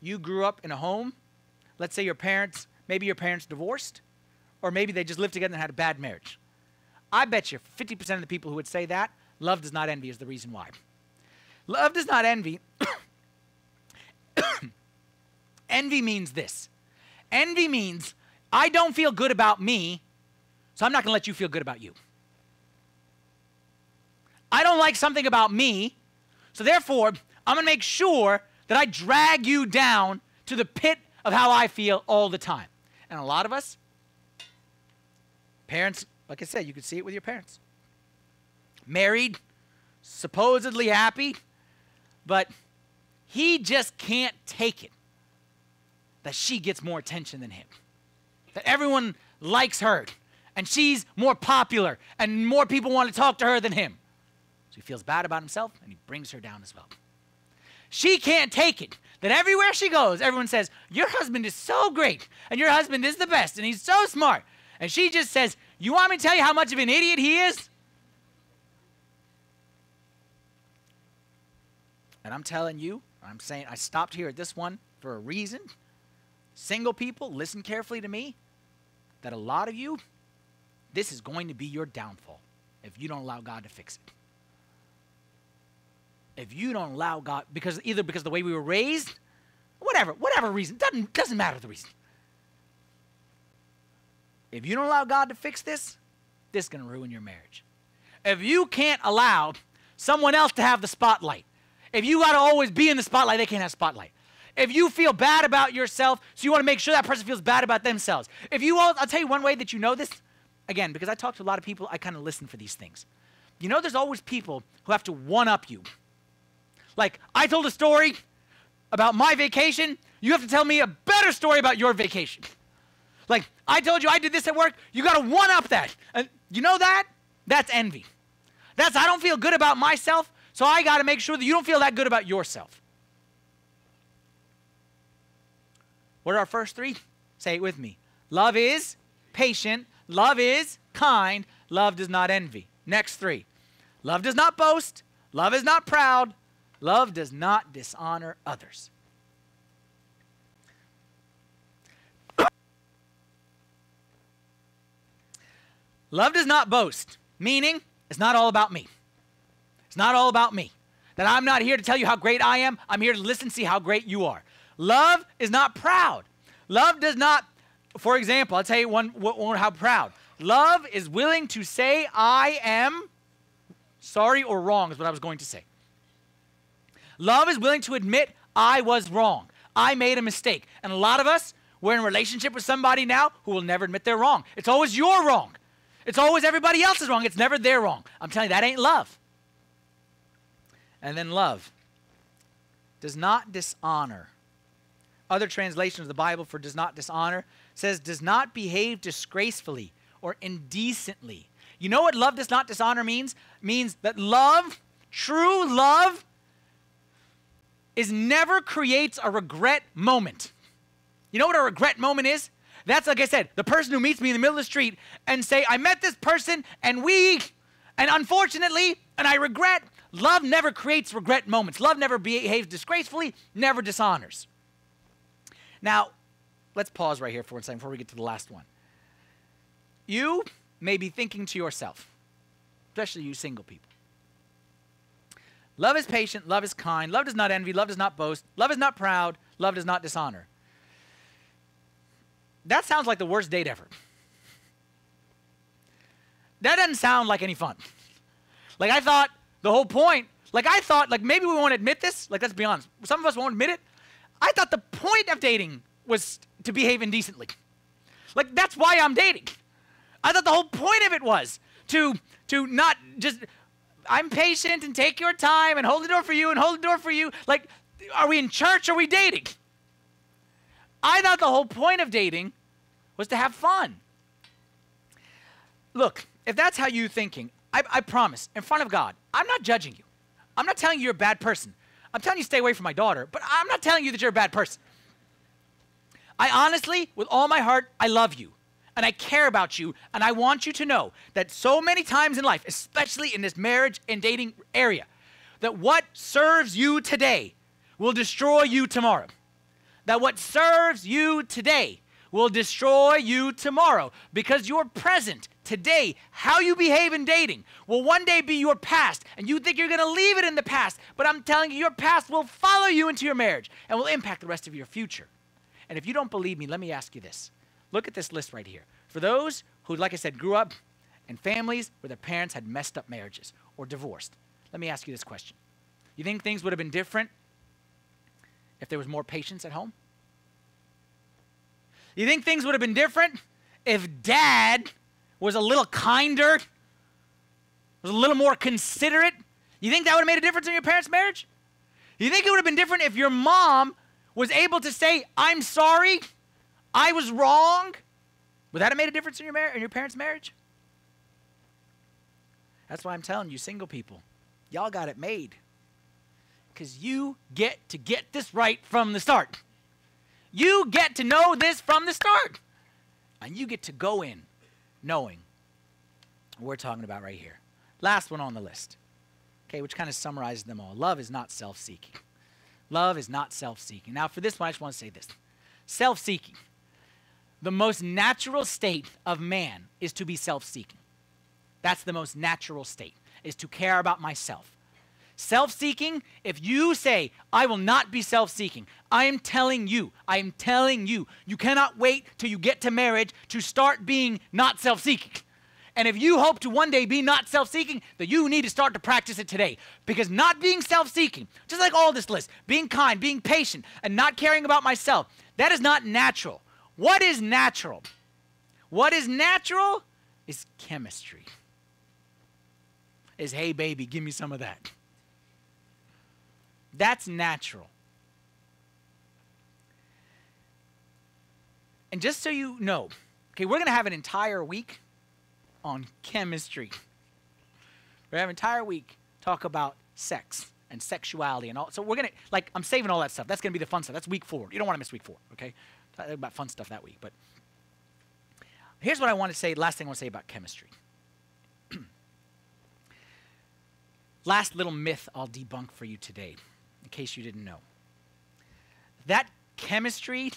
you grew up in a home, let's say your parents, maybe your parents divorced, or maybe they just lived together and had a bad marriage. I bet you 50% of the people who would say that, love does not envy is the reason why. Love does not envy. envy means this envy means I don't feel good about me, so I'm not going to let you feel good about you. I don't like something about me, so therefore, I'm going to make sure that I drag you down to the pit of how I feel all the time. And a lot of us, parents, like I said, you could see it with your parents. Married, supposedly happy, but he just can't take it that she gets more attention than him, that everyone likes her, and she's more popular, and more people want to talk to her than him. So he feels bad about himself, and he brings her down as well. She can't take it that everywhere she goes, everyone says, Your husband is so great, and your husband is the best, and he's so smart. And she just says, You want me to tell you how much of an idiot he is? And I'm telling you, I'm saying, I stopped here at this one for a reason. Single people, listen carefully to me. That a lot of you, this is going to be your downfall if you don't allow God to fix it. If you don't allow God, because either because the way we were raised, whatever, whatever reason, doesn't, doesn't matter the reason. If you don't allow God to fix this, this is going to ruin your marriage. If you can't allow someone else to have the spotlight, if you got to always be in the spotlight, they can't have spotlight. If you feel bad about yourself, so you want to make sure that person feels bad about themselves. If you all, I'll tell you one way that you know this. Again, because I talk to a lot of people, I kind of listen for these things. You know, there's always people who have to one up you. Like, I told a story about my vacation, you have to tell me a better story about your vacation. Like, I told you I did this at work, you got to one up that. And you know that? That's envy. That's, I don't feel good about myself, so I got to make sure that you don't feel that good about yourself. What are our first three? Say it with me. Love is patient. Love is kind. Love does not envy. Next three. Love does not boast. Love is not proud. Love does not dishonor others. Love does not boast, meaning it's not all about me. It's not all about me. That I'm not here to tell you how great I am. I'm here to listen, see how great you are. Love is not proud. Love does not, for example, I'll tell you one, one how proud. Love is willing to say, I am sorry or wrong, is what I was going to say. Love is willing to admit, I was wrong. I made a mistake. And a lot of us, we're in relationship with somebody now who will never admit they're wrong. It's always your wrong. It's always everybody else's wrong. It's never their wrong. I'm telling you, that ain't love. And then love does not dishonor other translations of the Bible for does not dishonor says does not behave disgracefully or indecently. You know what love does not dishonor means? means that love, true love, is never creates a regret moment. You know what a regret moment is? That's like I said, the person who meets me in the middle of the street and say, I met this person and we, and unfortunately, and I regret, love never creates regret moments. Love never behaves disgracefully, never dishonors. Now, let's pause right here for one second before we get to the last one. You may be thinking to yourself, especially you single people. Love is patient, love is kind, love does not envy, love does not boast, love is not proud, love does not dishonor. That sounds like the worst date ever. That doesn't sound like any fun. Like I thought the whole point, like I thought, like maybe we won't admit this, like let's be honest. Some of us won't admit it. I thought the point of dating was to behave indecently. Like that's why I'm dating. I thought the whole point of it was to to not just I'm patient and take your time and hold the door for you and hold the door for you. Like are we in church? Are we dating? I thought the whole point of dating was to have fun. Look, if that's how you're thinking, I, I promise, in front of God, I'm not judging you. I'm not telling you you're a bad person. I'm telling you stay away from my daughter, but I'm not telling you that you're a bad person. I honestly, with all my heart, I love you and I care about you, and I want you to know that so many times in life, especially in this marriage and dating area, that what serves you today will destroy you tomorrow. That what serves you today will destroy you tomorrow because your present today, how you behave in dating, will one day be your past, and you think you're going to leave it in the past. But I'm telling you, your past will follow you into your marriage and will impact the rest of your future. And if you don't believe me, let me ask you this. Look at this list right here. For those who, like I said, grew up in families where their parents had messed up marriages or divorced, let me ask you this question. You think things would have been different if there was more patience at home? You think things would have been different if dad was a little kinder, was a little more considerate? You think that would have made a difference in your parents' marriage? You think it would have been different if your mom was able to say, I'm sorry, I was wrong? Would that have made a difference in your, mar- in your parents' marriage? That's why I'm telling you, single people, y'all got it made. Because you get to get this right from the start. You get to know this from the start. And you get to go in knowing what we're talking about right here. Last one on the list, okay, which kind of summarizes them all. Love is not self seeking. Love is not self seeking. Now, for this one, I just want to say this self seeking. The most natural state of man is to be self seeking. That's the most natural state, is to care about myself. Self seeking, if you say, I will not be self seeking, I am telling you, I am telling you, you cannot wait till you get to marriage to start being not self seeking. And if you hope to one day be not self seeking, then you need to start to practice it today. Because not being self seeking, just like all this list, being kind, being patient, and not caring about myself, that is not natural. What is natural? What is natural is chemistry. Is, hey, baby, give me some of that. That's natural. And just so you know, okay, we're going to have an entire week on chemistry. We're going to have an entire week talk about sex and sexuality and all. So we're going to, like, I'm saving all that stuff. That's going to be the fun stuff. That's week four. You don't want to miss week four, okay? About fun stuff that week. But here's what I want to say, last thing I want to say about chemistry. last little myth I'll debunk for you today in case you didn't know. That chemistry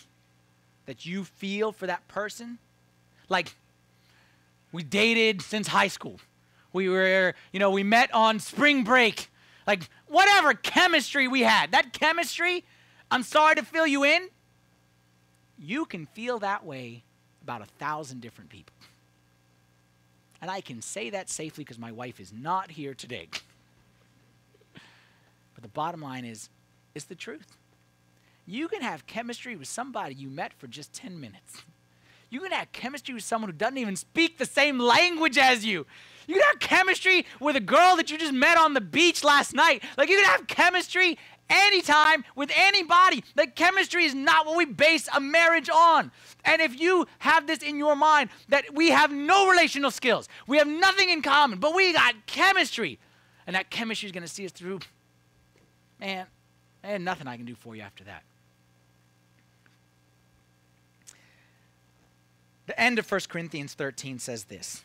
that you feel for that person, like we dated since high school. We were, you know, we met on spring break. Like whatever chemistry we had, that chemistry, I'm sorry to fill you in. You can feel that way about a thousand different people. And I can say that safely because my wife is not here today. But the bottom line is, it's the truth. You can have chemistry with somebody you met for just 10 minutes. You can have chemistry with someone who doesn't even speak the same language as you. You can have chemistry with a girl that you just met on the beach last night. Like, you can have chemistry anytime with anybody. Like, chemistry is not what we base a marriage on. And if you have this in your mind that we have no relational skills, we have nothing in common, but we got chemistry, and that chemistry is going to see us through man, and nothing I can do for you after that. The end of 1 Corinthians 13 says this.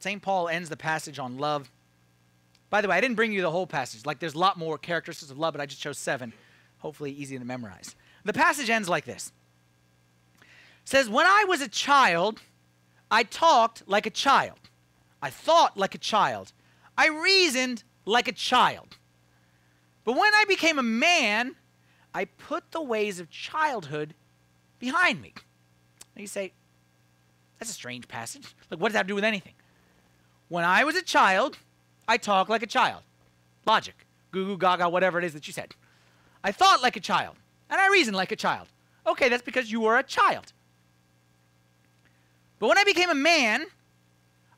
St. Paul ends the passage on love. By the way, I didn't bring you the whole passage. Like, there's a lot more characteristics of love, but I just chose seven. Hopefully, easy to memorize. The passage ends like this it says, When I was a child, I talked like a child. I thought like a child. I reasoned like a child. But when I became a man, I put the ways of childhood behind me. You say, that's a strange passage. Like, what does that have to do with anything? When I was a child, I talked like a child. Logic. Goo goo gaga, whatever it is that you said. I thought like a child, and I reasoned like a child. Okay, that's because you were a child. But when I became a man,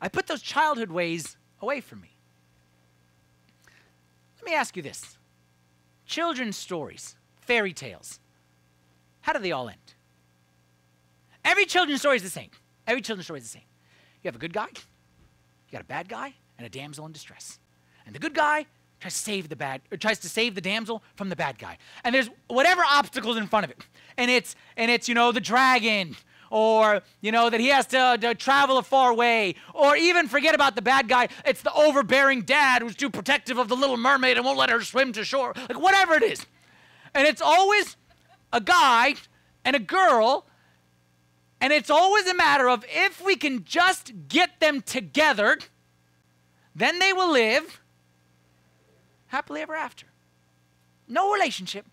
I put those childhood ways away from me. Let me ask you this children's stories, fairy tales, how do they all end? Every children's story is the same. Every children's story is the same. You have a good guy, you got a bad guy, and a damsel in distress. And the good guy tries to save the bad or tries to save the damsel from the bad guy. And there's whatever obstacles in front of it. And it's and it's, you know, the dragon or you know that he has to, to, travel a far way or even forget about the bad guy. It's the overbearing dad who's too protective of the little mermaid and won't let her swim to shore. Like whatever it is. And it's always a guy and a girl and it's always a matter of if we can just get them together then they will live happily ever after. No relationship.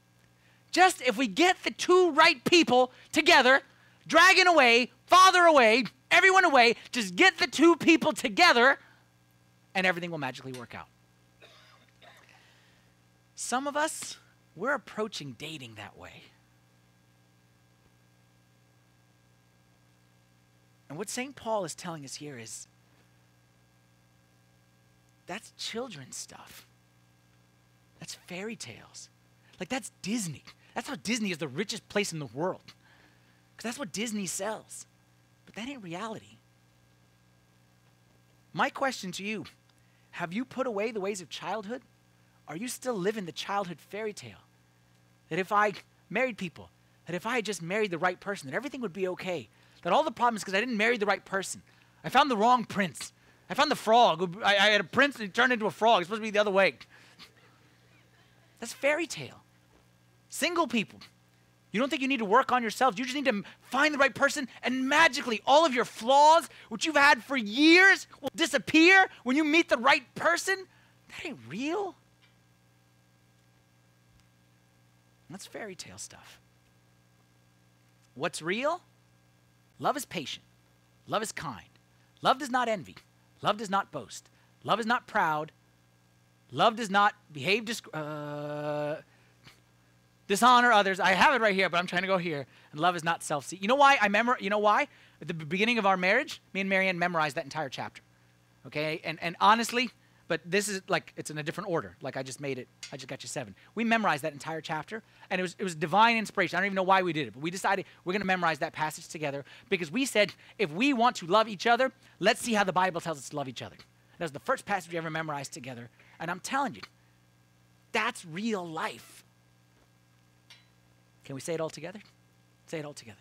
Just if we get the two right people together dragging away, father away, everyone away. Just get the two people together, and everything will magically work out. Some of us, we're approaching dating that way. And what St. Paul is telling us here is that's children's stuff. That's fairy tales. Like, that's Disney. That's how Disney is the richest place in the world. Because that's what Disney sells. But that ain't reality. My question to you have you put away the ways of childhood? Are you still living the childhood fairy tale? That if I married people, that if I had just married the right person, that everything would be okay. That all the problems because I didn't marry the right person. I found the wrong prince. I found the frog. I, I had a prince and he turned into a frog. It's supposed to be the other way. That's fairy tale. Single people, you don't think you need to work on yourselves. You just need to find the right person, and magically, all of your flaws, which you've had for years, will disappear when you meet the right person. That ain't real. That's fairy tale stuff. What's real? Love is patient. Love is kind. Love does not envy. Love does not boast. Love is not proud. Love does not behave disc- uh, dishonor others. I have it right here, but I'm trying to go here. And love is not self-seeking. You know why I memor- You know why? At the beginning of our marriage, me and Marianne memorized that entire chapter. Okay, and and honestly, but this is like it's in a different order. Like I just made it. I just got you seven. We memorized that entire chapter, and it was it was divine inspiration. I don't even know why we did it, but we decided we're going to memorize that passage together because we said if we want to love each other, let's see how the Bible tells us to love each other. That was the first passage we ever memorized together, and I'm telling you, that's real life. Can we say it all together? Say it all together.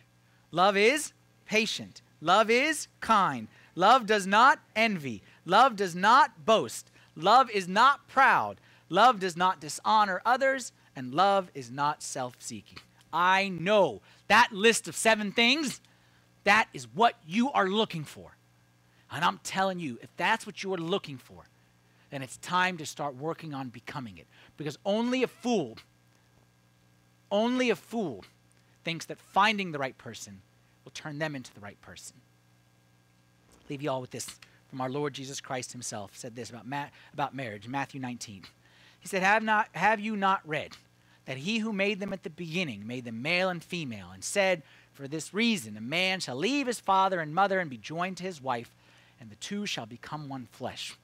Love is patient. Love is kind. Love does not envy. Love does not boast. Love is not proud. Love does not dishonor others. And love is not self seeking. I know that list of seven things, that is what you are looking for. And I'm telling you, if that's what you are looking for, then it's time to start working on becoming it. Because only a fool only a fool thinks that finding the right person will turn them into the right person. Leave you all with this from our Lord Jesus Christ himself said this about, ma- about marriage, Matthew 19. He said, have, not, have you not read that he who made them at the beginning made them male and female, and said, For this reason a man shall leave his father and mother and be joined to his wife, and the two shall become one flesh.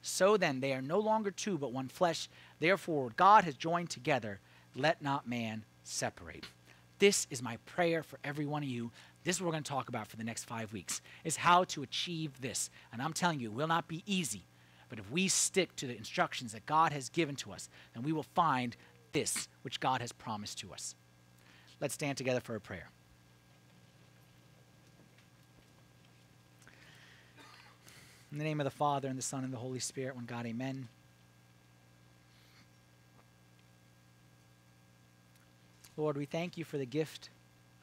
So then they are no longer two, but one flesh. Therefore, God has joined together. Let not man separate. This is my prayer for every one of you. This is what we're going to talk about for the next five weeks, is how to achieve this. And I'm telling you, it will not be easy. But if we stick to the instructions that God has given to us, then we will find this which God has promised to us. Let's stand together for a prayer. In the name of the Father, and the Son, and the Holy Spirit, one God, amen. Lord, we thank you for the gift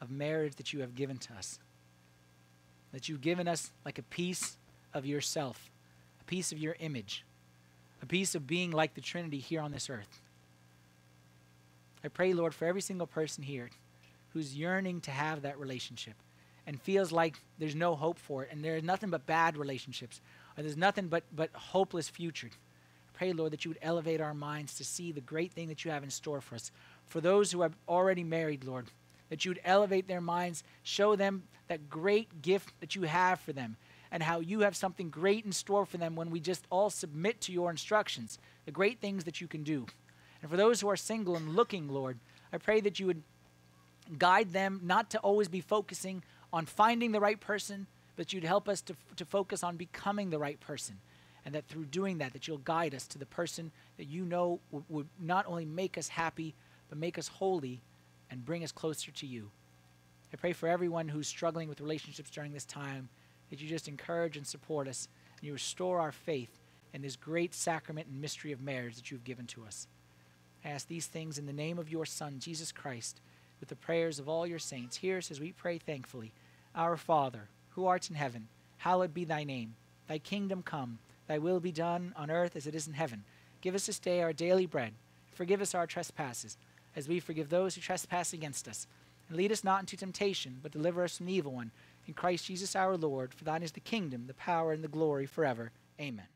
of marriage that you have given to us. That you've given us like a piece of yourself, a piece of your image, a piece of being like the Trinity here on this earth. I pray, Lord, for every single person here who's yearning to have that relationship and feels like there's no hope for it and there's nothing but bad relationships or there's nothing but, but hopeless future. I pray, Lord, that you would elevate our minds to see the great thing that you have in store for us for those who are already married, Lord, that you would elevate their minds, show them that great gift that you have for them, and how you have something great in store for them when we just all submit to your instructions, the great things that you can do. And for those who are single and looking, Lord, I pray that you would guide them not to always be focusing on finding the right person, but you'd help us to, to focus on becoming the right person. And that through doing that, that you'll guide us to the person that you know would not only make us happy, but make us holy and bring us closer to you. I pray for everyone who's struggling with relationships during this time that you just encourage and support us and you restore our faith in this great sacrament and mystery of marriage that you've given to us. I ask these things in the name of your Son, Jesus Christ, with the prayers of all your saints. Hear us as we pray thankfully. Our Father, who art in heaven, hallowed be thy name. Thy kingdom come, thy will be done on earth as it is in heaven. Give us this day our daily bread. Forgive us our trespasses, as we forgive those who trespass against us. And lead us not into temptation, but deliver us from the evil one. In Christ Jesus our Lord, for thine is the kingdom, the power, and the glory forever. Amen.